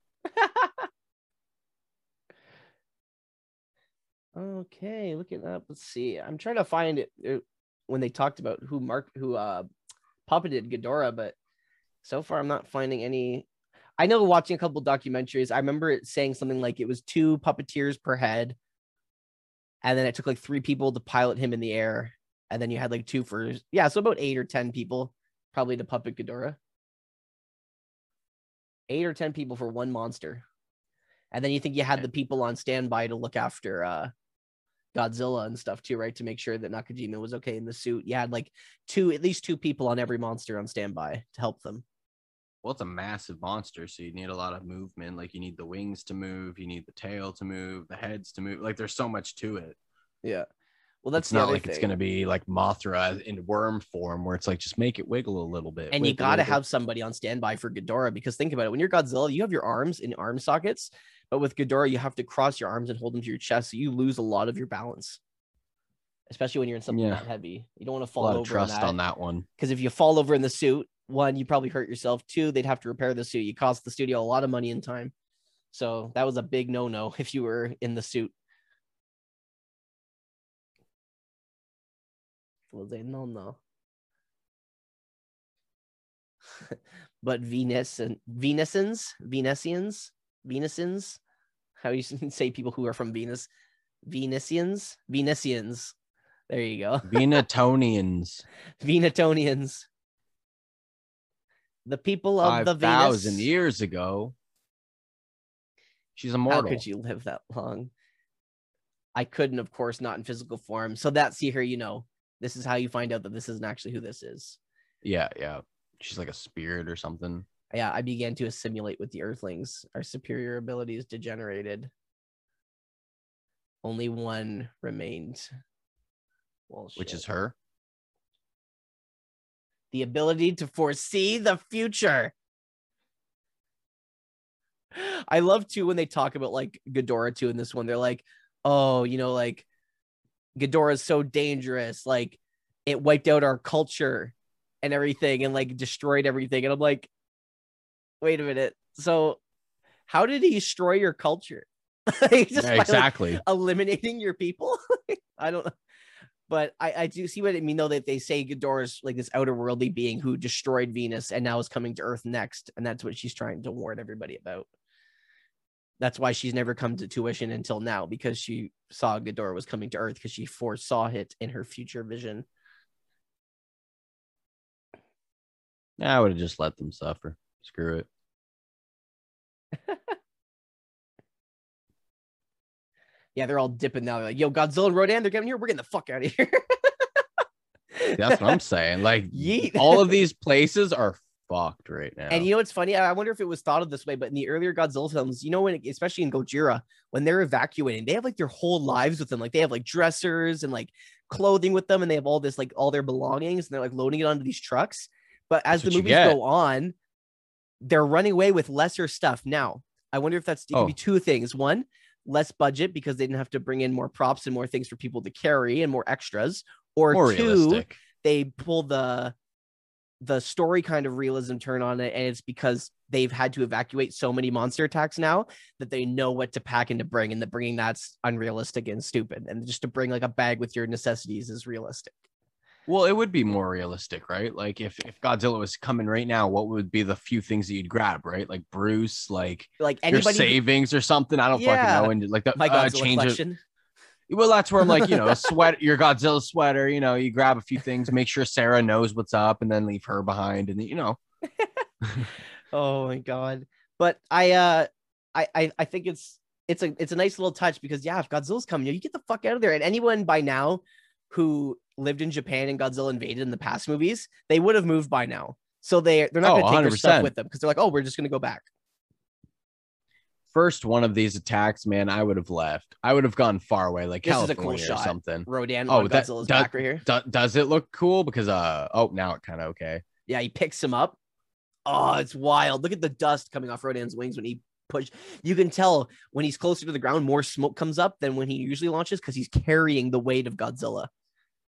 Okay, look looking up. Let's see. I'm trying to find it uh, when they talked about who Mark who uh puppeted Ghidorah, but so far I'm not finding any. I know watching a couple documentaries, I remember it saying something like it was two puppeteers per head, and then it took like three people to pilot him in the air, and then you had like two for yeah, so about eight or ten people probably to puppet Ghidorah. Eight or ten people for one monster. And then you think you had the people on standby to look after uh Godzilla and stuff too, right? To make sure that Nakajima was okay in the suit. You had like two, at least two people on every monster on standby to help them. Well, it's a massive monster, so you need a lot of movement. Like you need the wings to move, you need the tail to move, the heads to move. Like there's so much to it. Yeah. Well, that's it's not like it's gonna be like Mothra in worm form, where it's like just make it wiggle a little bit. and you got to have somebody on standby for Ghidorah because think about it. When you're Godzilla, you have your arms in arm sockets, but with Ghidorah, you have to cross your arms and hold them to your chest, so you lose a lot of your balance. Especially when you're in something Yeah. that heavy, you don't want to fall over trust in that. on that one. because if you fall over in the suit, one, you probably hurt yourself. Two, they'd have to repair the suit. You cost the studio a lot of money and time. So that was a big no no if you were in the suit. Was a no no. but Venus and Venusins, Venusians, Venusins, how you say people who are from Venus, Venusians, Venusians. There you go. Venetonians, Venetonians. The people of five the thousand Venus. years ago. She's immortal. How could you live that long? I couldn't, of course, not in physical form. So that see her, you know, this is how you find out that this isn't actually who this is. Yeah, yeah. She's like a spirit or something. Yeah, I began to assimilate with the Earthlings. Our superior abilities degenerated. Only one remained. Well, Which shit. is her. the ability to foresee the future. I love too when they talk about like Ghidorah too in this one. They're like, oh, you know, like Ghidorah is so dangerous. Like it wiped out our culture and everything and like destroyed everything. And I'm like, wait a minute. So how did he destroy your culture? Like, Yeah, by, like, exactly. eliminating your people. I don't know. But I, I do see what I mean, though, that they say Ghidorah is like this outer worldly being who destroyed Venus and now is coming to Earth next. And that's what she's trying to warn everybody about. That's why she's never come to tuition until now, because she saw Ghidorah was coming to Earth because she foresaw it in her future vision. I would have just let them suffer. Screw it. Yeah, they're all dipping now. They're like, yo, Godzilla and Rodan, they're coming here. We're getting the fuck out of here. That's what I'm saying. Like Yeet. all of these places are fucked right now. And you know what's funny? I wonder if it was thought of this way, but in the earlier Godzilla films, you know, when especially in Gojira, when they're evacuating, they have like their whole lives with them. Like they have like dressers and like clothing with them, and they have all this like all their belongings, and they're like loading it onto these trucks. But as That's the movies go on, they're running away with lesser stuff. Now, I wonder if that's it could be Oh. two things. One, less budget because they didn't have to bring in more props and more things for people to carry and more extras. Or More two, realistic. they pull the the story kind of realism turn on it and it's because they've had to evacuate so many monster attacks now that they know what to pack and to bring and the bringing that's unrealistic and stupid and just to bring like a bag with your necessities is realistic Well, it would be more realistic, right? Like if if Godzilla was coming right now, what would be the few things that you'd grab, right? Like Bruce, like like your anybody savings or something. I don't Yeah. fucking know. And like the my uh, Godzilla change of, Well, that's where I'm like, you know, sweat your Godzilla sweater. You know, you grab a few things, make sure Sarah knows what's up, and then leave her behind. And you know, oh my god! But I, uh, I, I, I think it's it's a it's a nice little touch because yeah, if Godzilla's coming, you get the fuck out of there. And anyone by now who lived in Japan and Godzilla invaded in the past movies, they would have moved by now. So they they're not Oh, going to take their stuff with them because they're like, oh, we're just going to go back. first one of these attacks, man, I would have left. I would have gone far away, like This is a California cool or shot. something. Rodan Oh, that- Godzilla's that- back right here. Do- does it look cool? Because uh, oh, now it kind of okay. Yeah, he picks him up. Oh, it's wild. Look at the dust coming off Rodan's wings when he push. You can tell when he's closer to the ground, more smoke comes up than when he usually launches because he's carrying the weight of Godzilla.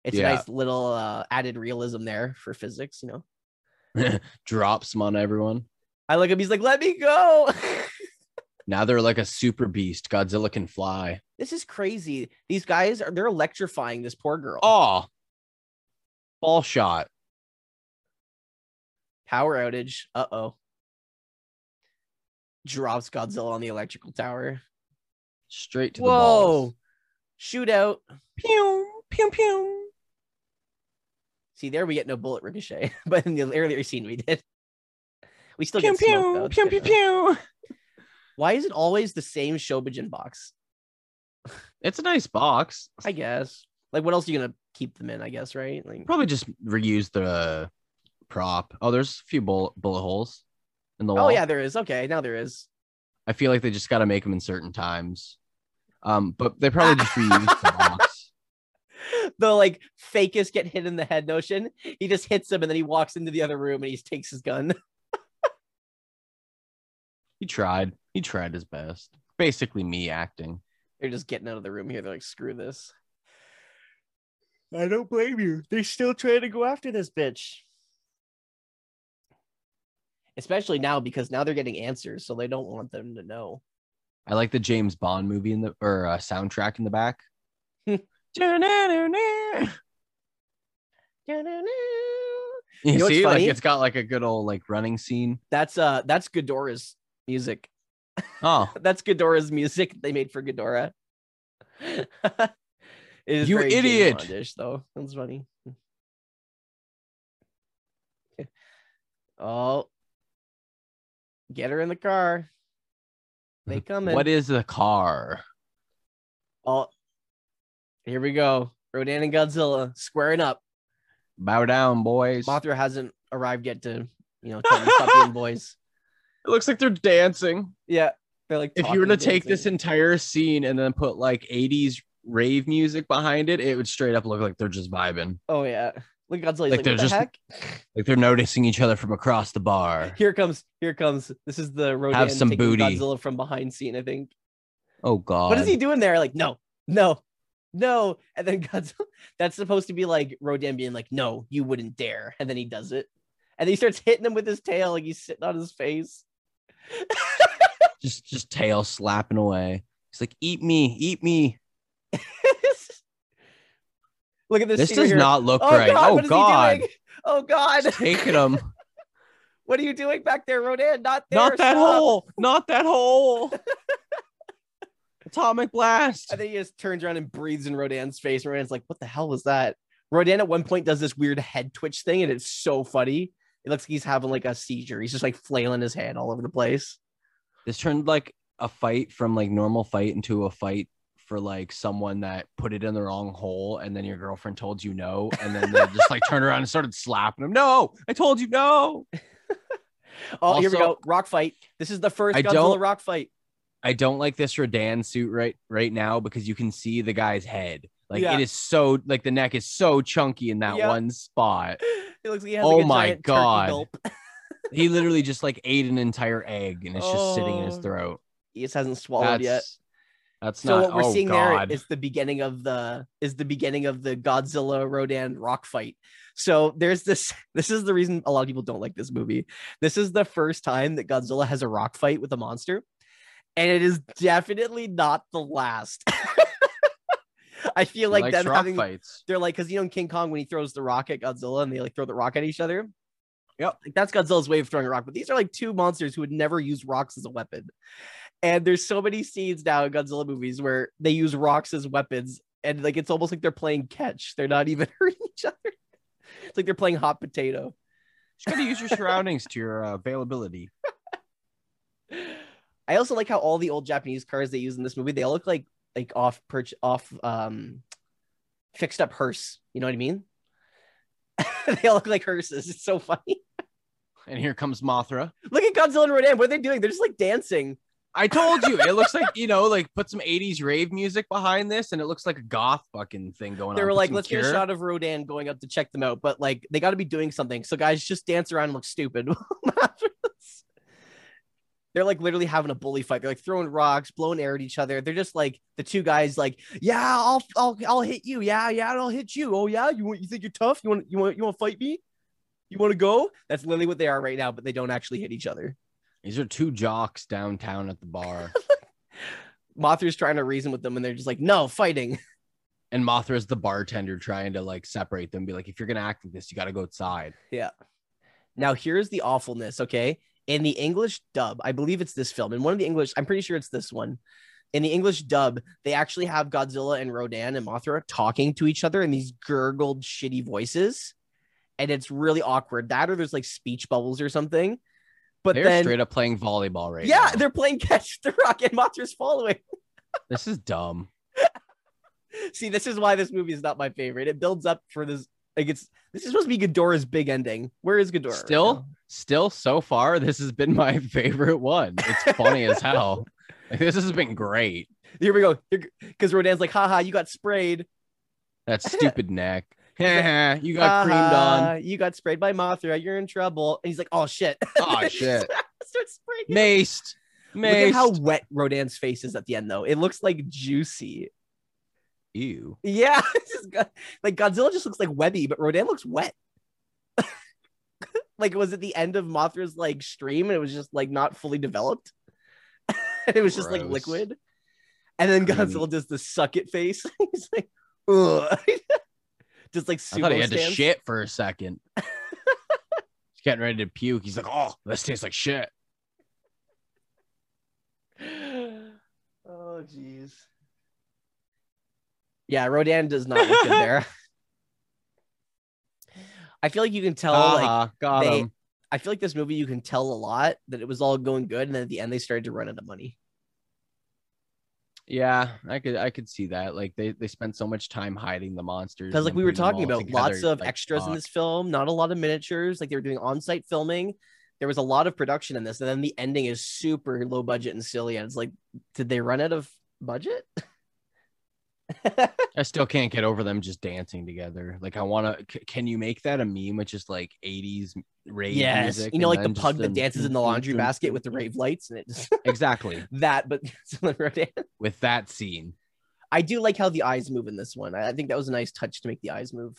It's Yeah. a nice little uh, added realism there for physics, you know. Drops them on everyone. I look at him, he's like, let me go. Now they're like a super beast. Godzilla can fly. this is crazy. These guys are they're electrifying this poor girl. Oh, ball shot. Power outage. Uh oh. Drops Godzilla on the electrical tower. Straight to the Whoa. balls. Shootout. Pew, pew, pew. See, there we get no bullet ricochet, but in the earlier scene we did. We still Pew, get smoke, though. pew, It's pew, pew, pew. Why is it always the same Shobijin box? It's a nice box. I guess. Like, what else are you gonna keep them in? I guess, right? Like, Probably just reuse the prop. Oh, there's a few bullet bullet holes in the wall. oh yeah, there is. Okay, now there is. I feel like they just got to make them in certain times. Um, but they probably just reused the box. The like fakest get hit in the head notion. He just hits him and then he walks into the other room and he takes his gun. He tried. He tried his best. Basically, me acting. They're just getting out of the room here. They're like, screw this. I don't blame you. They're still trying to go after this bitch. Especially now because now they're getting answers, so they don't want them to know. I like the James Bond movie in the or uh, soundtrack in the back. You You know see, like it's got like a good old like running scene. That's uh that's Ghidorah's music. Oh, That's Ghidorah's music they made for Ghidorah. it is You idiot. Bond-ish, though. That's funny. oh, get her in the car. They coming. what is the car? Oh, here we go. Rodan and Godzilla squaring up. Bow down, boys. Mothra hasn't arrived yet to, you know, tell stop boys. It looks like they're dancing. Yeah, they're like. If you were to talking, take this entire scene and then put like 80s rave music behind it, it would straight up look like they're just vibing. oh yeah, look at Godzilla. Like like, they're what the just- heck? Like they're noticing each other from across the bar. Here comes, here comes. This is the Rodan some taking booty. Godzilla from behind scene. I think. Oh god. What is he doing there? Like, no, no, no. And then Godzilla. That's supposed to be like Rodan being like, no, you wouldn't dare. And then he does it. And he starts hitting him with his tail, like he's sitting on his face. Just just tail slapping away. He's like, eat me, eat me. Look at this. This does here. not look Oh right. God, oh what is he god. Oh God. Just taking him. What are you doing back there, Rodan? Not there. Not that stop. hole. Not that hole. Atomic blast. And then he just turns around and breathes in Rodan's face. Rodan's like, what the hell was that? Rodan at one point does this weird head twitch thing, and it's so funny. It looks like he's having like a seizure. He's just like flailing his head all over the place. This turned like a fight from like normal fight into a fight for like someone that put it in the wrong hole and then your girlfriend told you no and then they just like turned around and started slapping him. No, I told you no. Oh, here we go. Rock fight. This is the first I Godzilla don't- rock fight. I don't like this Rodan suit right right now because you can see the guy's head. Like Yeah. it is so like the neck is so chunky in that Yeah. one spot. It looks like he has Oh like a my God. He literally just like ate an entire egg and it's just sitting in his Oh, throat. He just hasn't swallowed That's yet. that's not. So not what we're oh seeing god. there is the beginning of the is the beginning of the Godzilla Rodan rock fight. So there's this this is the reason a lot of people don't like this movie. This is the first time that Godzilla has a rock fight with a monster and it is definitely not the last. I feel like them having fights. they're like because you know in King Kong when he throws the rock at Godzilla and they like throw the rock at each other. Yep. Like that's Godzilla's way of throwing a rock. But these are like two monsters who would never use rocks as a weapon. And there's so many scenes now in Godzilla movies where they use rocks as weapons and like it's almost like they're playing catch. They're not even hurting each other. It's like they're playing hot potato. Just gotta use your surroundings to your uh, availability. I also like how all the old Japanese cars they use in this movie they all look like like off perch off um fixed up hearse. You know what I mean? they all look like hearses. It's so funny. And here comes Mothra. Look at Godzilla and Rodan. What are they doing? They're just like dancing. I told you, it looks like you know, like put some '80s rave music behind this, and it looks like a goth fucking thing going They on. They were Put like, let's get a shot of Rodan going up to check them out, but like they got to be doing something. So guys, just dance around and look stupid. They're like literally having a bully fight. They're like throwing rocks, blowing air at each other. They're just like the two guys, like, yeah, I'll, I'll, I'll hit you. Yeah, yeah, I'll hit you. Oh yeah, you want, you think you're tough? You want, you want, you want to fight me? You want to go? That's literally what they are right now, but they don't actually hit each other. These are two jocks downtown at the bar, Mothra's trying to reason with them, and they're just like, no, fighting. and Mothra's the bartender trying to like separate them. Be like, if you're gonna act like this, you got to go outside. Yeah. Now here's the awfulness, okay? In the English dub, I believe it's this film. In one of the English, I'm pretty sure it's this one. In the English dub, they actually have Godzilla and Rodan and Mothra talking to each other in these gurgled, shitty voices. And it's really awkward. That or there's like speech bubbles or something. But They're then, straight up playing volleyball right yeah, now. they're playing catch the rock and Mothra's following. This is dumb. See, this is why this movie is not my favorite. It builds up for this. Like it's this is supposed to be Ghidorah's big ending. Where is Ghidorah? Still, now? Still, so far, this has been my favorite one. It's funny as hell. Like, this has been great. Here we go. Because Rodan's like, haha, you got sprayed. That stupid neck. you got creamed on. You got sprayed by Mothra. You're in trouble. And he's like, oh shit. Oh, shit. spraying. him. Maced. Look at how wet Rodan's face is at the end, though. It looks like juicy. Ew. Yeah. it's just go- like Godzilla just looks like webby, but Rodan looks wet. Like, was it the end of Mothra's like stream and it was just like not fully developed? it was just like liquid. And then. Godzilla does the suck it face. he's like, ugh. just like I thought he had to shit for a second. He's getting ready to puke. He's like, oh, this tastes like shit. oh jeez. Yeah, Rodan does not look good there. I feel like you can tell like Haha, got they- I feel like this movie you can tell a lot that it was all going good and then at the end they started to run out of money. Yeah, I could I could see that. Like they they spent so much time hiding the monsters. Because like we were talking about together, lots of like, extras in this film, not a lot of miniatures, like they were doing on-site filming. There was a lot of production in this, and then the ending is super low budget and silly. And it's like, did they run out of budget? I still can't get over them just dancing together. Like I want to. C- can you make that a meme with just like '80s rave yes, music? you know, like the pug that dances in the laundry basket with the rave lights, and it just Exactly that. But with that scene. I do like how the eyes move in this one. I think that was a nice touch to make the eyes move.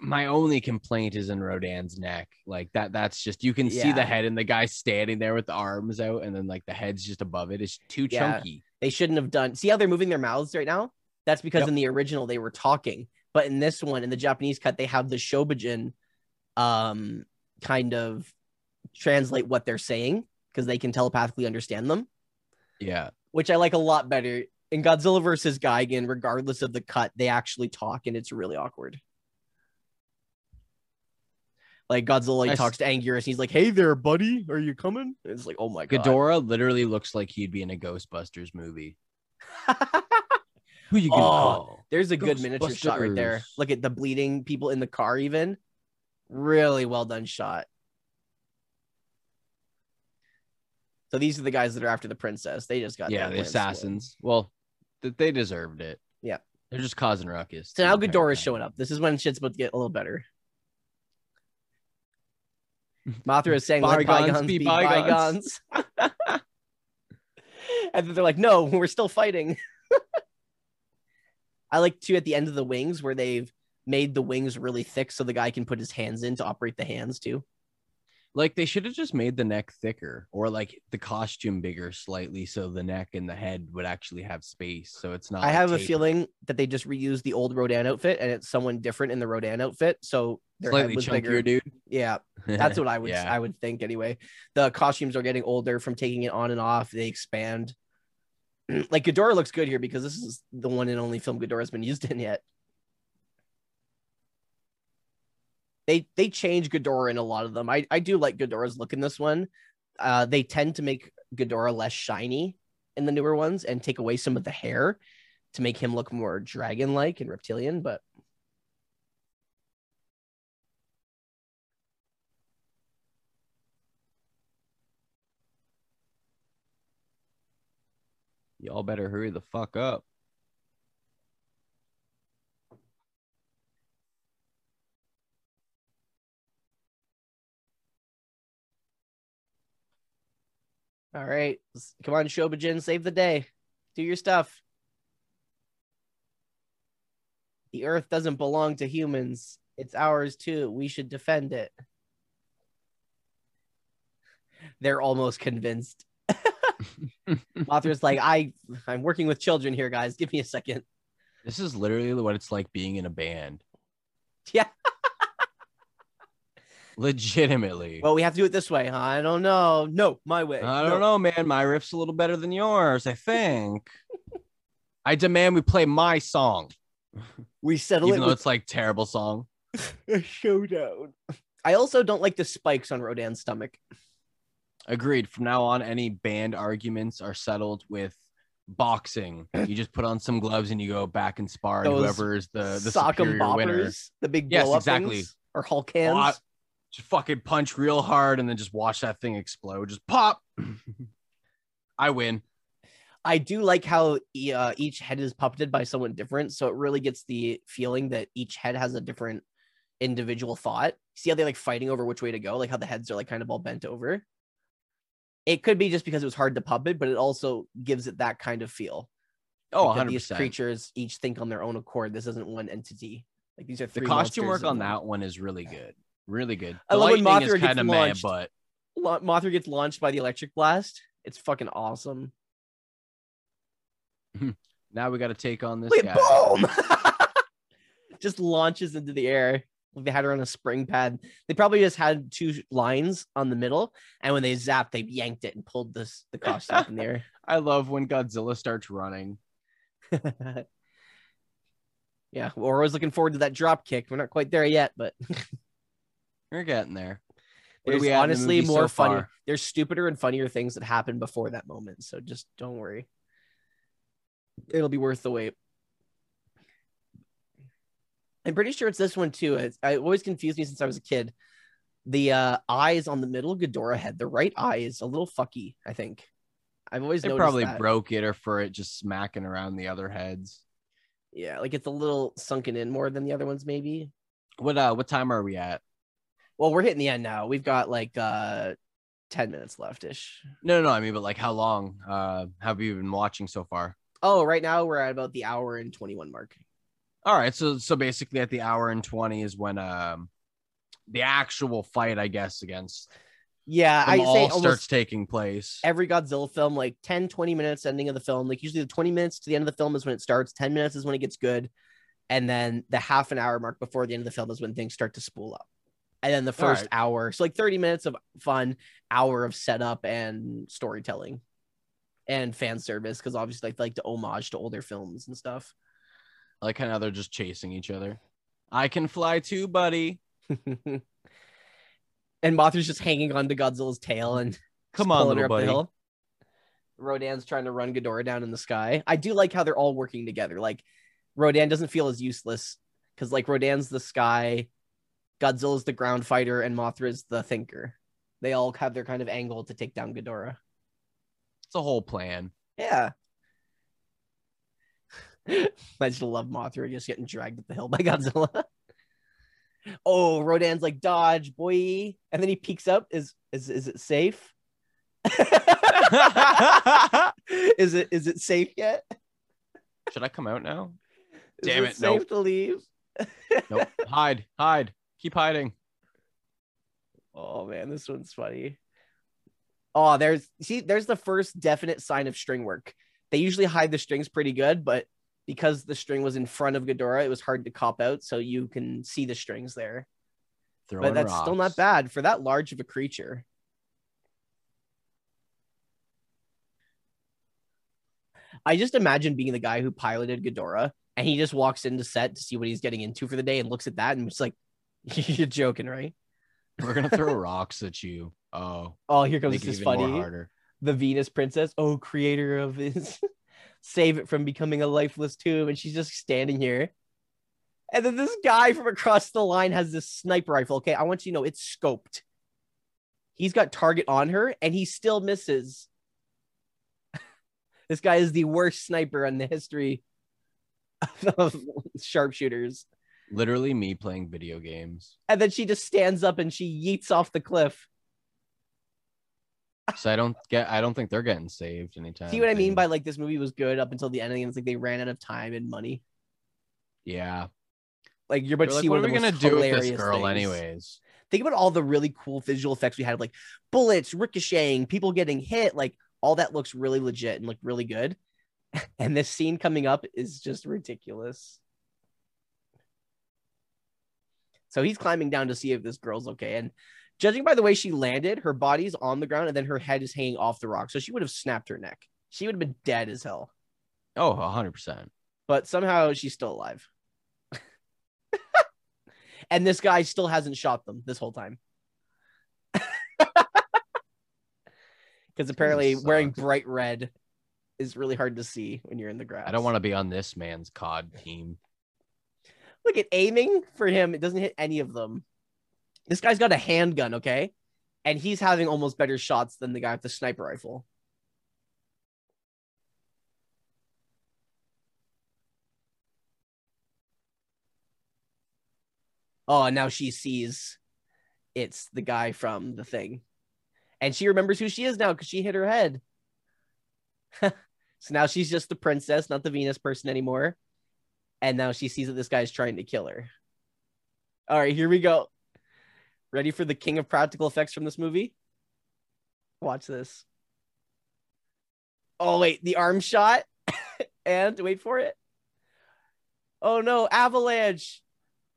My only complaint is in Rodan's neck. Like that. That's just you can see the head and the guy standing there with the arms out, and then like the head's just above it. It's too Yeah. chunky. They shouldn't have done. See how they're moving their mouths right now? That's because Yep. in the original they were talking, but in this one, in the Japanese cut, they have the Shobijin, um, kind of translate what they're saying because they can telepathically understand them, Yeah. which I like a lot better. In Godzilla versus Gigan, regardless of the cut, they actually talk, and it's really awkward. Like Godzilla like, talks to Anguirus, and he's like, "Hey there, buddy, are you coming?" And it's like, "Oh my god." Ghidorah literally looks like he'd be in a Ghostbusters movie. Who you gonna Oh, call? There's a good miniature shot right there. Look at the bleeding people in the car, even. Really well done shot. So these are the guys that are after the princess. They just got yeah, the wins split. assassins. Well, th- they deserved it. Yeah. they're just causing ruckus. So now Ghidorah's showing up. This is when shit's about to get a little better. Mothra is saying, "Let Bygones bygones be be bygones." bygones." and then they're like, "No, we're still fighting." I like too at the end of the wings where they've made the wings really thick so the guy can put his hands in to operate the hands too. Like they should have just made the neck thicker, or like the costume bigger slightly, so the neck and the head would actually have space. So it's not. I like, have a feeling that they just reused the old Rodan outfit and it's someone different in the Rodan outfit, so their head was chunkier, bigger. dude. Yeah, that's what I would Yeah. I would think anyway. The costumes are getting older from taking it on and off. They expand. like Ghidorah looks good here because this is the one and only film Ghidorah's been used in yet. They they change Ghidorah in a lot of them. I, I do like Ghidorah's look in this one. Uh, they tend to make Ghidorah less shiny in the newer ones and take away some of the hair to make him look more dragon-like and reptilian. But Y'all better hurry the fuck up. All right, come on, Shobijin, save the day. Do your stuff. The earth doesn't belong to humans. It's ours too. We should defend it. They're almost convinced. Mothra's like, I I'm working with children here, guys. Give me a second. This is literally what it's like being in a band. Yeah. Legitimately. Well, we have to do it this way. huh? I don't know. No, my way. I don't know, man. My riff's a little better than yours, I think. I demand we play my song, We settle even it though with it's like terrible song. a showdown. I also don't like the spikes on Rodan's stomach. Agreed. From now on, any band arguments are settled with boxing. You just put on some gloves and you go back and spar, and whoever is the the Sock superior winner, the big Yes, exactly. or Hulk hands. Oh, I- just fucking punch real hard and then just watch that thing explode. Just pop. I win. I do like how uh, each head is puppeted by someone different, so it really gets the feeling that each head has a different individual thought. See how they're like fighting over which way to go, like how the heads are like kind of all bent over. It could be just because it was hard to puppet, but it also gives it that kind of feel. Oh, like that 100 These creatures each think on their own accord. This isn't one entity. Like these are The costume work on that one is really good. Really good. I The love when Mothra gets kind of mad, launched. but Mothra gets launched by the electric blast. It's fucking awesome. now we got to take on this Wait, guy. boom! just launches into the air. Like they had her on a spring pad. They probably just had two lines on the middle, and when they zapped, they yanked it and pulled this the costume up in the air. I love when Godzilla starts running. yeah, well, we're always looking forward to that drop kick. We're not quite there yet, but We're getting there. There's we in the honestly more so funny. There's stupider and funnier things that happen before that moment. So just don't worry. It'll be worth the wait. I'm pretty sure it's this one too. It's, I always confused me since I was a kid. The uh, eyes on the middle Ghidorah head, the right eye is a little fucky. I think. I've always They probably that. broke it or for it just smacking around the other heads. Yeah, like it's a little sunken in more than the other ones, maybe. What uh what time are we at? Well, we're hitting the end now. We've got like uh 10 minutes left ish. No, no, no. I mean, but like how long uh have you been watching so far? Oh, right now we're at about the hour and 21 mark. All right, so so basically at the hour and 20 is when um the actual fight, I guess, against Yeah, I all say starts taking place. every Godzilla film, like 10, 20 minutes ending of the film. Like usually the 20 minutes to the end of the film is when it starts, 10 minutes is when it gets good. And then the half an hour mark before the end of the film is when things start to spool up. And then the first right. hour, so like 30 minutes of fun, hour of setup and storytelling and fan service, because obviously like like to homage to older films and stuff. I like how they're just chasing each other. I can fly too, buddy. and Mothra's just hanging onto Godzilla's tail and Come on, little buddy. hill. Rodan's trying to run Ghidorah down in the sky. I do like how they're all working together. Like Rodan doesn't feel as useless because like Rodan's the sky, Godzilla's the ground fighter, and Mothra's the thinker. They all have their kind of angle to take down Ghidorah. It's a whole plan. Yeah. I just love Mothra just getting dragged up the hill by Godzilla. oh, Rodan's like dodge, boy, and then he peeks up. Is is is it safe? is it is it safe yet? Should I come out now? Is Damn it it, safe nope. to leave? Nope. hide, hide, keep hiding. Oh man, this one's funny. Oh, there's see, there's the first definite sign of string work. They usually hide the strings pretty good, but because the string was in front of Ghidorah, it was hard to cop out, so you can see the strings there. Throwing but that's still not bad for that large of a creature. I just imagine being the guy who piloted Ghidorah and he just walks into set to see what he's getting into for the day and looks at that and it's like, you're joking, right? We're gonna throw rocks at you. Oh, Oh, here comes this funny. harder. The Venus princess. Oh, creator of his save it from becoming a lifeless tomb. And she's just standing here. And then this guy from across the line has this sniper rifle. Okay, I want you to know it's scoped. He's got target on her and he still misses. this guy is the worst sniper in the history of sharpshooters. Literally me playing video games. And then she just stands up and she yeets off the cliff. So I don't get. I don't think they're getting saved anytime. See what I mean soon. by like this movie was good up until the end, and it's like they ran out of time and money. Yeah. Like you're But about to like, see what are we gonna do with this girl, things. anyways? Think about all the really cool visual effects we had, like bullets ricocheting, people getting hit. Like all that looks really legit and look really good. And this scene coming up is just ridiculous. So he's climbing down to see if this girl's okay. And judging by the way she landed, her body's on the ground and then her head is hanging off the rock. So she would have snapped her neck. She would have been dead as hell. Oh, 100%. But somehow she's still alive. and this guy still hasn't shot them this whole time. Because apparently wearing bright red is really hard to see when you're in the grass. I don't want to be on this man's COD team. Look at aiming for him. It doesn't hit any of them. This guy's got a handgun, okay? And he's having almost better shots than the guy with the sniper rifle. Oh, now she sees it's the guy from the thing. And she remembers who she is now because she hit her head. so now she's just the princess, not the Venus person anymore. And now she sees that this guy's trying to kill her. All right, here we go. Ready for the king of practical effects from this movie? Watch this. Oh, wait, the arm shot. and wait for it. Oh no, avalanche.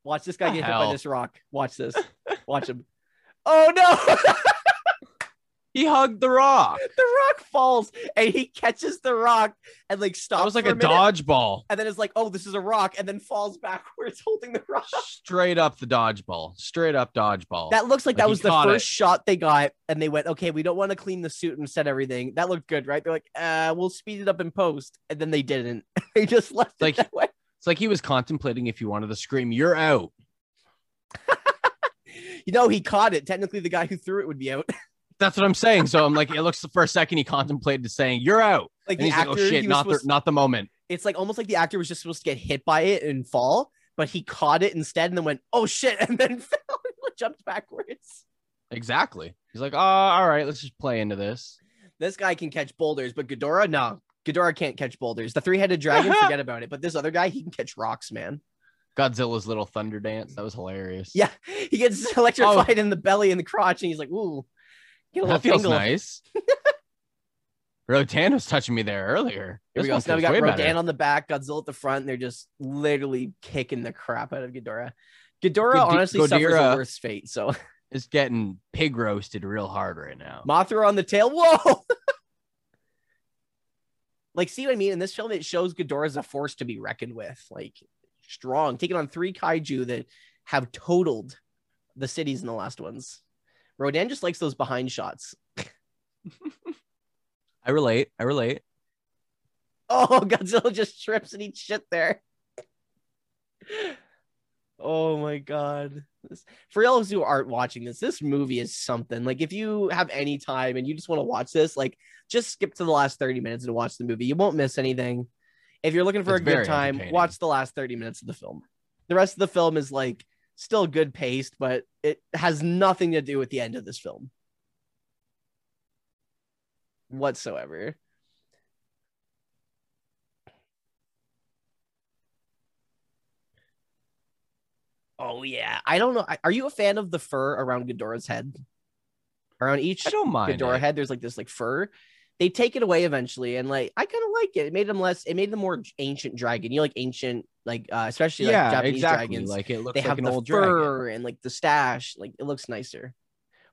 Watch this guy The get hit by this rock. Watch this. Watch him. Oh no! He hugged the rock. the rock falls and he catches the rock and like stops. That was like a minute, dodgeball. And then it's like, oh, this is a rock, and then falls backwards holding the rock. Straight up the dodgeball. Straight up dodgeball. That looks like, Like, that was the first it. shot they got, and they went, okay, we don't want to clean the suit and set everything. That looked good, right? They're like, uh, we'll speed it up in post, and then they didn't. they just left it Like- that way. it's like he was contemplating if he wanted to scream, "You're out." You know, he caught it. Technically, the guy who threw it would be out. That's what I'm saying. So I'm like, it looks for a second he contemplated saying, "You're out," like and the he's actor, like, "Oh shit, not the supposed- not the moment." it's like almost like the actor was just supposed to get hit by it and fall, but he caught it instead, and then went, oh shit, and then fell and jumped backwards. Exactly. He's like, "Oh, all right, let's just play into this." This guy can catch boulders, but Ghidorah, no. Ghidorah can't catch boulders. The three-headed dragon, forget about it. But this other guy, he can catch rocks, man. Godzilla's little thunder dance. That was hilarious. Yeah, he gets electrified oh. in the belly and the crotch, and he's like, "Ooh, that feels tingle." nice. Rodan was touching me there earlier. Here we go. So now we got Rodan better. on the back, Godzilla at the front, and they're just literally kicking the crap out of Ghidorah. Ghidorah Godi- honestly suffers a Godira. worse fate. So It's getting pig roasted real hard right now. Mothra on the tail. Whoa! like, see what I mean? In this film, it shows Ghidorah as a force to be reckoned with. Like, strong, taking on three kaiju that have totaled the cities in the last ones. Rodan just likes those behind shots. I relate. I relate. Oh, Godzilla just trips and eats shit there. Oh my god. This, for those who aren't watching this, this movie is something. Like if you have any time and you just want to watch this, like just skip to the last 30 minutes and watch the movie. You won't miss anything. If you're looking for It's a good time, watch the last 30 minutes of the film. The rest of the film is like still good paced, but it has nothing to do with the end of this film whatsoever. Oh yeah, I don't know. Are you a fan of the fur around Ghidorah's head? Around each I don't mind. Ghidorah it. head, there's like this like fur. They take it away eventually, and like I kind of like it. It made them less. It made them more ancient dragon. You know, like ancient, like uh, especially like yeah, Japanese exactly. dragons. Like it looks they like have an the old dragon. fur and like the stash. Like it looks nicer.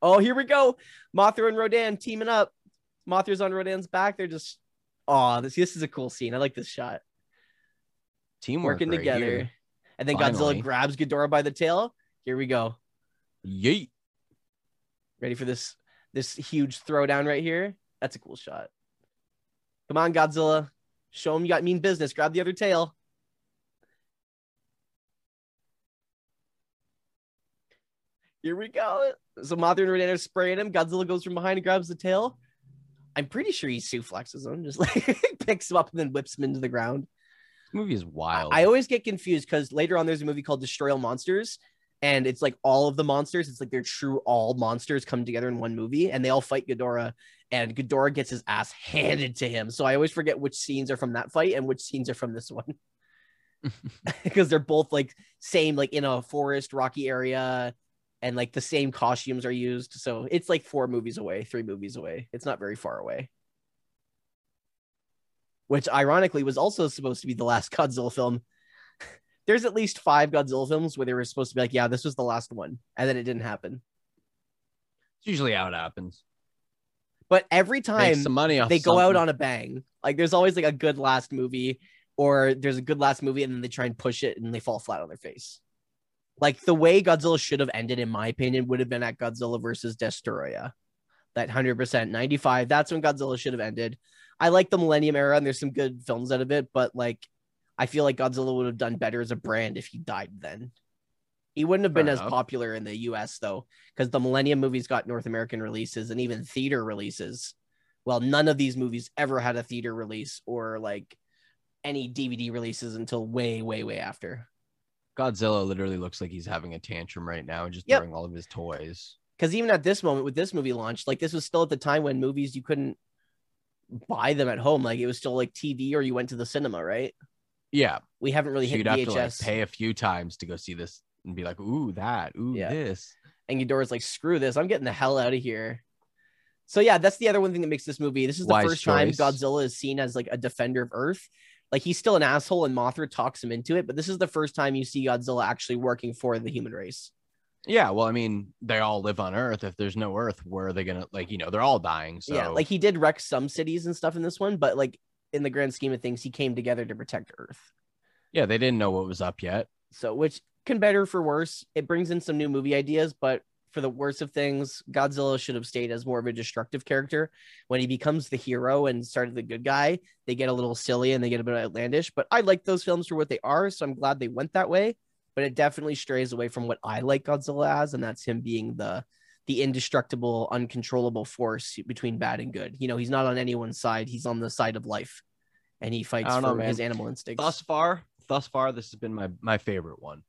Oh, here we go. Mothra and Rodan teaming up. Mothra's on Rodan's back. They're just Oh, this this is a cool scene. I like this shot. Teamwork Working right together. here. And then Finally. Godzilla grabs Ghidorah by the tail. Here we go. Yeet. Ready for this this huge throwdown right here? That's a cool shot. Come on, Godzilla. Show him you got mean business. Grab the other tail. Here we go. So Mothra and Renee are spraying him. Godzilla goes from behind and grabs the tail. I'm pretty sure he suplexes him, just like picks him up and then whips him into the ground. This movie is wild. I always get confused because later on there's a movie called Destroy All Monsters, and it's like all of the monsters. It's like they're true all monsters come together in one movie, and they all fight Ghidorah, and Ghidorah gets his ass handed to him. So I always forget which scenes are from that fight and which scenes are from this one because they're both like same, like in a forest, rocky area, and like the same costumes are used. So it's like four movies away, three movies away. It's not very far away. Which ironically was also supposed to be the last Godzilla film. There's at least five Godzilla films where they were supposed to be like, yeah, this was the last one. And then it didn't happen. It's usually how it happens. But every time some money they go out on a bang, like there's always like a good last movie, or there's a good last movie and then they try and push it and they fall flat on their face. Like the way Godzilla should have ended, in my opinion, would have been at Godzilla versus Destoroyah. That 100% 95. That's when Godzilla should have ended. I like the Millennium era and there's some good films out of it, but like I feel like Godzilla would have done better as a brand if he died then. He wouldn't have been Fair as enough. popular in the US though, because the Millennium movies got North American releases and even theater releases. Well, none of these movies ever had a theater release or like any DVD releases until way, way, way after. Godzilla literally looks like he's having a tantrum right now and just Yep. throwing all of his toys. Because even at this moment with this movie launched, like this was still at the time when movies you couldn't buy them at home. Like it was still like TV or you went to the cinema, right? Yeah. We haven't really So hit you'd have to like pay a few times to go see this and be like, ooh, that, ooh, Yeah. this. and Ghidorah's like, screw this, I'm getting the hell out of here. So yeah, that's the other one thing that makes this movie. This is the Wise first time. Godzilla is seen as like a defender of Earth. Like he's still an asshole, and Mothra talks him into it. But this is the first time you see Godzilla actually working for the human race. Yeah. Well, I mean, they all live on Earth. If there's no Earth, where are they gonna like? You know, they're all dying. So Yeah, like he did wreck some cities and stuff in this one, but like in the grand scheme of things, he came together to protect Earth. yeah, they didn't know what was up yet. So, which can better for worse. It brings in some new movie ideas, but for the worst of things, Godzilla should have stayed as more of a destructive character. When he becomes the hero and started the good guy, they get a little silly and they get a bit outlandish. But I like those films for what they are, so I'm glad they went that way. But it definitely strays away from what I like Godzilla as, and that's him being the the indestructible, uncontrollable force between bad and good. You know, he's not on anyone's side; he's on the side of life, and he fights for know, his animal instincts. Thus far, thus far, this has been my my favorite one.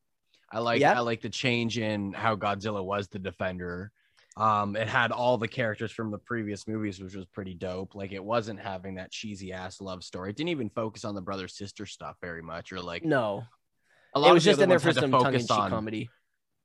I like Yeah. I like the change in how Godzilla was the defender. Um, it had all the characters from the previous movies, which was pretty dope. Like it wasn't having that cheesy ass love story. It didn't even focus on the brother sister stuff very much, or like no, a it was of the just in there for some tongue-in-cheek comedy.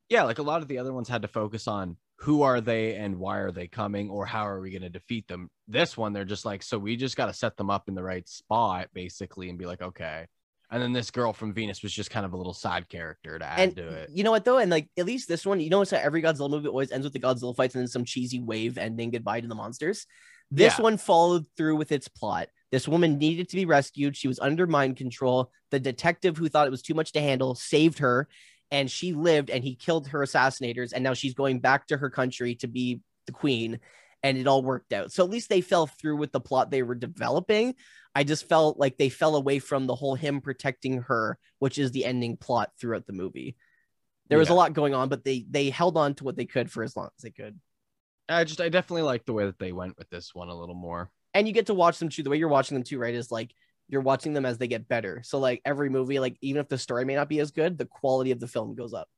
yeah, like a lot of the other ones had to focus on who are they and why are they coming or how are we going to defeat them. This one, they're just like, so we just got to set them up in the right spot, basically, and be like, okay. And then this girl from Venus was just kind of a little side character to add and to it. you know what though, and like at least this one, you know, it's how every Godzilla movie always ends with the Godzilla fights and then some cheesy wave ending goodbye to the monsters. This Yeah. one followed through with its plot. This woman needed to be rescued. She was under mind control. The detective who thought it was too much to handle saved her, and she lived. And he killed her assassinators. And now she's going back to her country to be the queen. And it all worked out. So at least they fell through with the plot they were developing. I just felt like they fell away from the whole him protecting her, which is the ending plot throughout the movie. There was a lot going on, but they they held on to what they could for as long as they could. I just, I definitely like the way that they went with this one a little more. And you get to watch them too. The way you're watching them too, right, is like you're watching them as they get better. So like every movie, like even if the story may not be as good, the quality of the film goes up.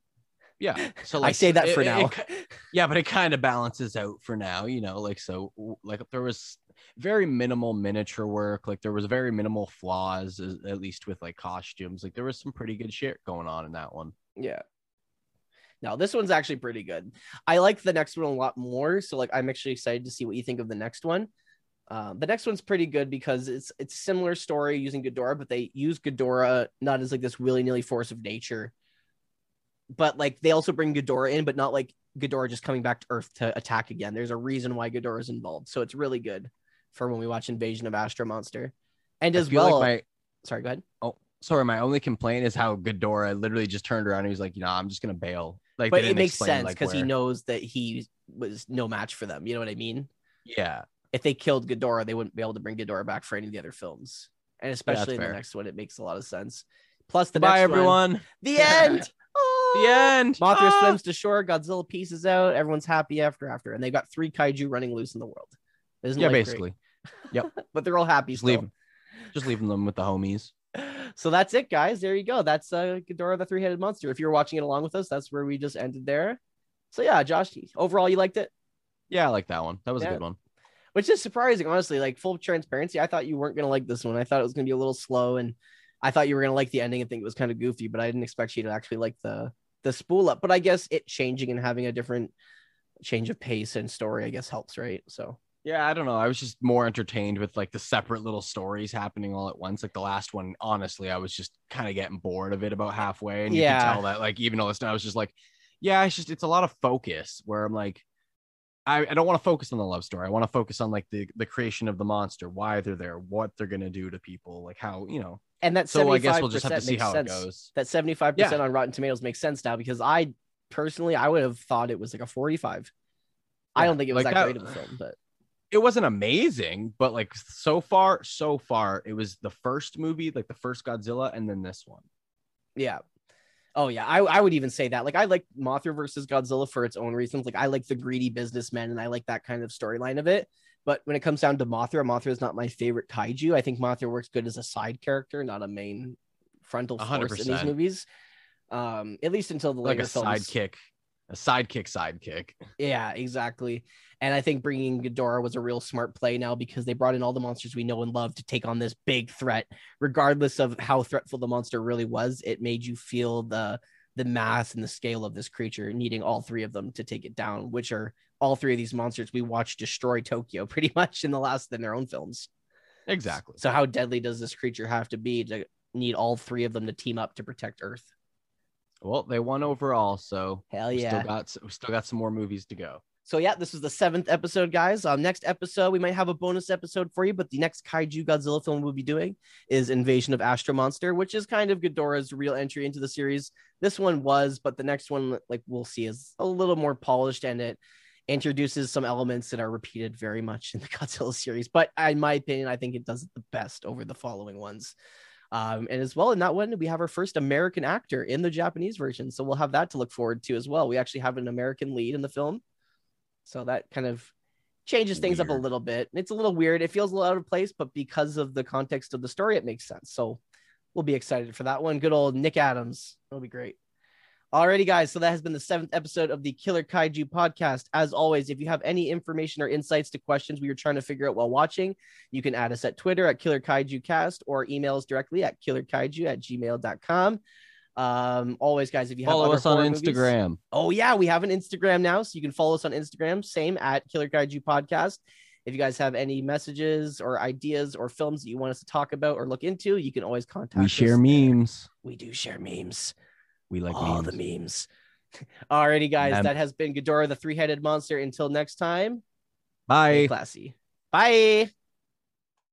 Yeah. So I say that it- for now. it yeah, but it kind of balances out for now, you know, like so like there was very minimal miniature work, like there was very minimal flaws at least with like costumes. Like there was some pretty good shit going on in that one. Yeah. No, this one's actually pretty good. I like the next one a lot more. So like I'm actually excited to see what you think of the next one. Um, the next one's pretty good because it's it's similar story using Ghidorah, but they use Ghidorah not as like this willy-nilly force of nature. But like they also bring Ghidorah in, but not like Ghidorah just coming back to Earth to attack again. There's a reason why Ghidorah is involved. So it's really good for when we watch Invasion of Astro Monster. And as well, like my sorry, go ahead. oh sorry, my only complaint is how Ghidorah literally just turned around and he was like, you know, I'm just gonna bail. Like, But it makes sense like, because he knows that he was no match for them. You know what I mean? Yeah, If they killed Ghidorah, they wouldn't be able to bring Ghidorah back for any of the other films. And especially in the fair. next one, it makes a lot of sense. Plus, the Bye, next one- everyone. the end. The end. Mothra Ah! swims to shore. Godzilla pieces out. Everyone's happy after after, and they got three kaiju running loose in the world. Isn't Yeah, life great? basically. Yep. But they're all happy. Just leave still. 'em. Just leaving them with the homies. So that's it, guys. There you go. That's uh, Ghidorah the three-headed monster. If you're watching it along with us, that's where we just ended there. So yeah, Josh, overall, you liked it, Yeah, I like that one. That was Yeah. a good one. Which is surprising, honestly. Like full transparency, I thought you weren't gonna like this one. I thought it was gonna be a little slow, and I thought you were gonna like the ending and think it was kind of goofy, but I didn't expect you to actually like the the spool up. But I guess it changing and having a different change of pace and story, I guess, helps, right? So Yeah, I don't know. I was just more entertained with like the separate little stories happening all at once. Like the last one, honestly, I was just kind of getting bored of it about halfway. And you Yeah. can tell that, like, even though it's not I was just like, yeah, it's just it's a lot of focus where I'm like, I, I don't want to focus on the love story. I want to focus on like the the creation of the monster, why they're there, what they're gonna do to people, like how you know. and that So I guess we'll just have to see how it sense. goes. That 75% on Rotten Tomatoes makes sense now because I personally I would have thought it was like a 45. I don't think it was like that, that- great of a film, but It wasn't amazing, but like so far, so far, it was the first movie, like the first Godzilla, and then this one. yeah. Oh yeah, I, I would even say that. Like I like Mothra versus Godzilla for its own reasons. Like I like the greedy businessmen and I like that kind of storyline of it. But when it comes down to Mothra, Mothra is not my favorite kaiju. I think Mothra works good as a side character, not a main frontal force in these movies. Um, at least until the Like a films. sidekick, a sidekick, sidekick. Yeah, exactly. And I think bringing Ghidorah was a real smart play now because they brought in all the monsters we know and love to take on this big threat. Regardless of how threatful the monster really was, it made you feel the the mass and the scale of this creature, needing all three of them to take it down, which are all three of these monsters we watched destroy Tokyo pretty much in the last in their own films. Exactly. So how deadly does this creature have to be to need all three of them to team up to protect Earth? Well, they won overall, so Hell we yeah. still got we still got some more movies to go. So yeah, this was the seventh episode, guys. Um, next episode we might have a bonus episode for you, but the next kaiju Godzilla film we'll be doing is Invasion of Astro Monster, which is kind of Ghidorah's real entry into the series. This one was, but the next one, like we'll see, is a little more polished and it introduces some elements that are repeated very much in the Godzilla series. But in my opinion, I think it does it the best over the following ones. Um, and as well in that one, we have our first American actor in the Japanese version, so we'll have that to look forward to as well. We actually have an American lead in the film. So that kind of changes things up a little bit. It's a little weird. It feels a little out of place, but because of the context of the story, it makes sense. So we'll be excited for that one. Good old Nick Adams. That'll be great. Alrighty, guys. So that has been the seventh episode of the Killer Kaiju podcast. As always, if you have any information or insights to questions we were trying to figure out while watching, you can add us at Twitter at Killer Kaiju Cast or email us directly at killerkaiju at gmail.com. Um, always, guys, if you have Follow us on horror movies- Instagram. Oh yeah, we have an Instagram now, so you can follow us on Instagram, same at Killer Kaiju Podcast. If you guys have any messages or ideas or films that you want us to talk about or look into, you can always contact We us. share memes. We do share memes. We like All memes. the memes. Alrighty, guys, that has been Ghidorah, the three-headed monster. Until next time, Bye. classy. Bye.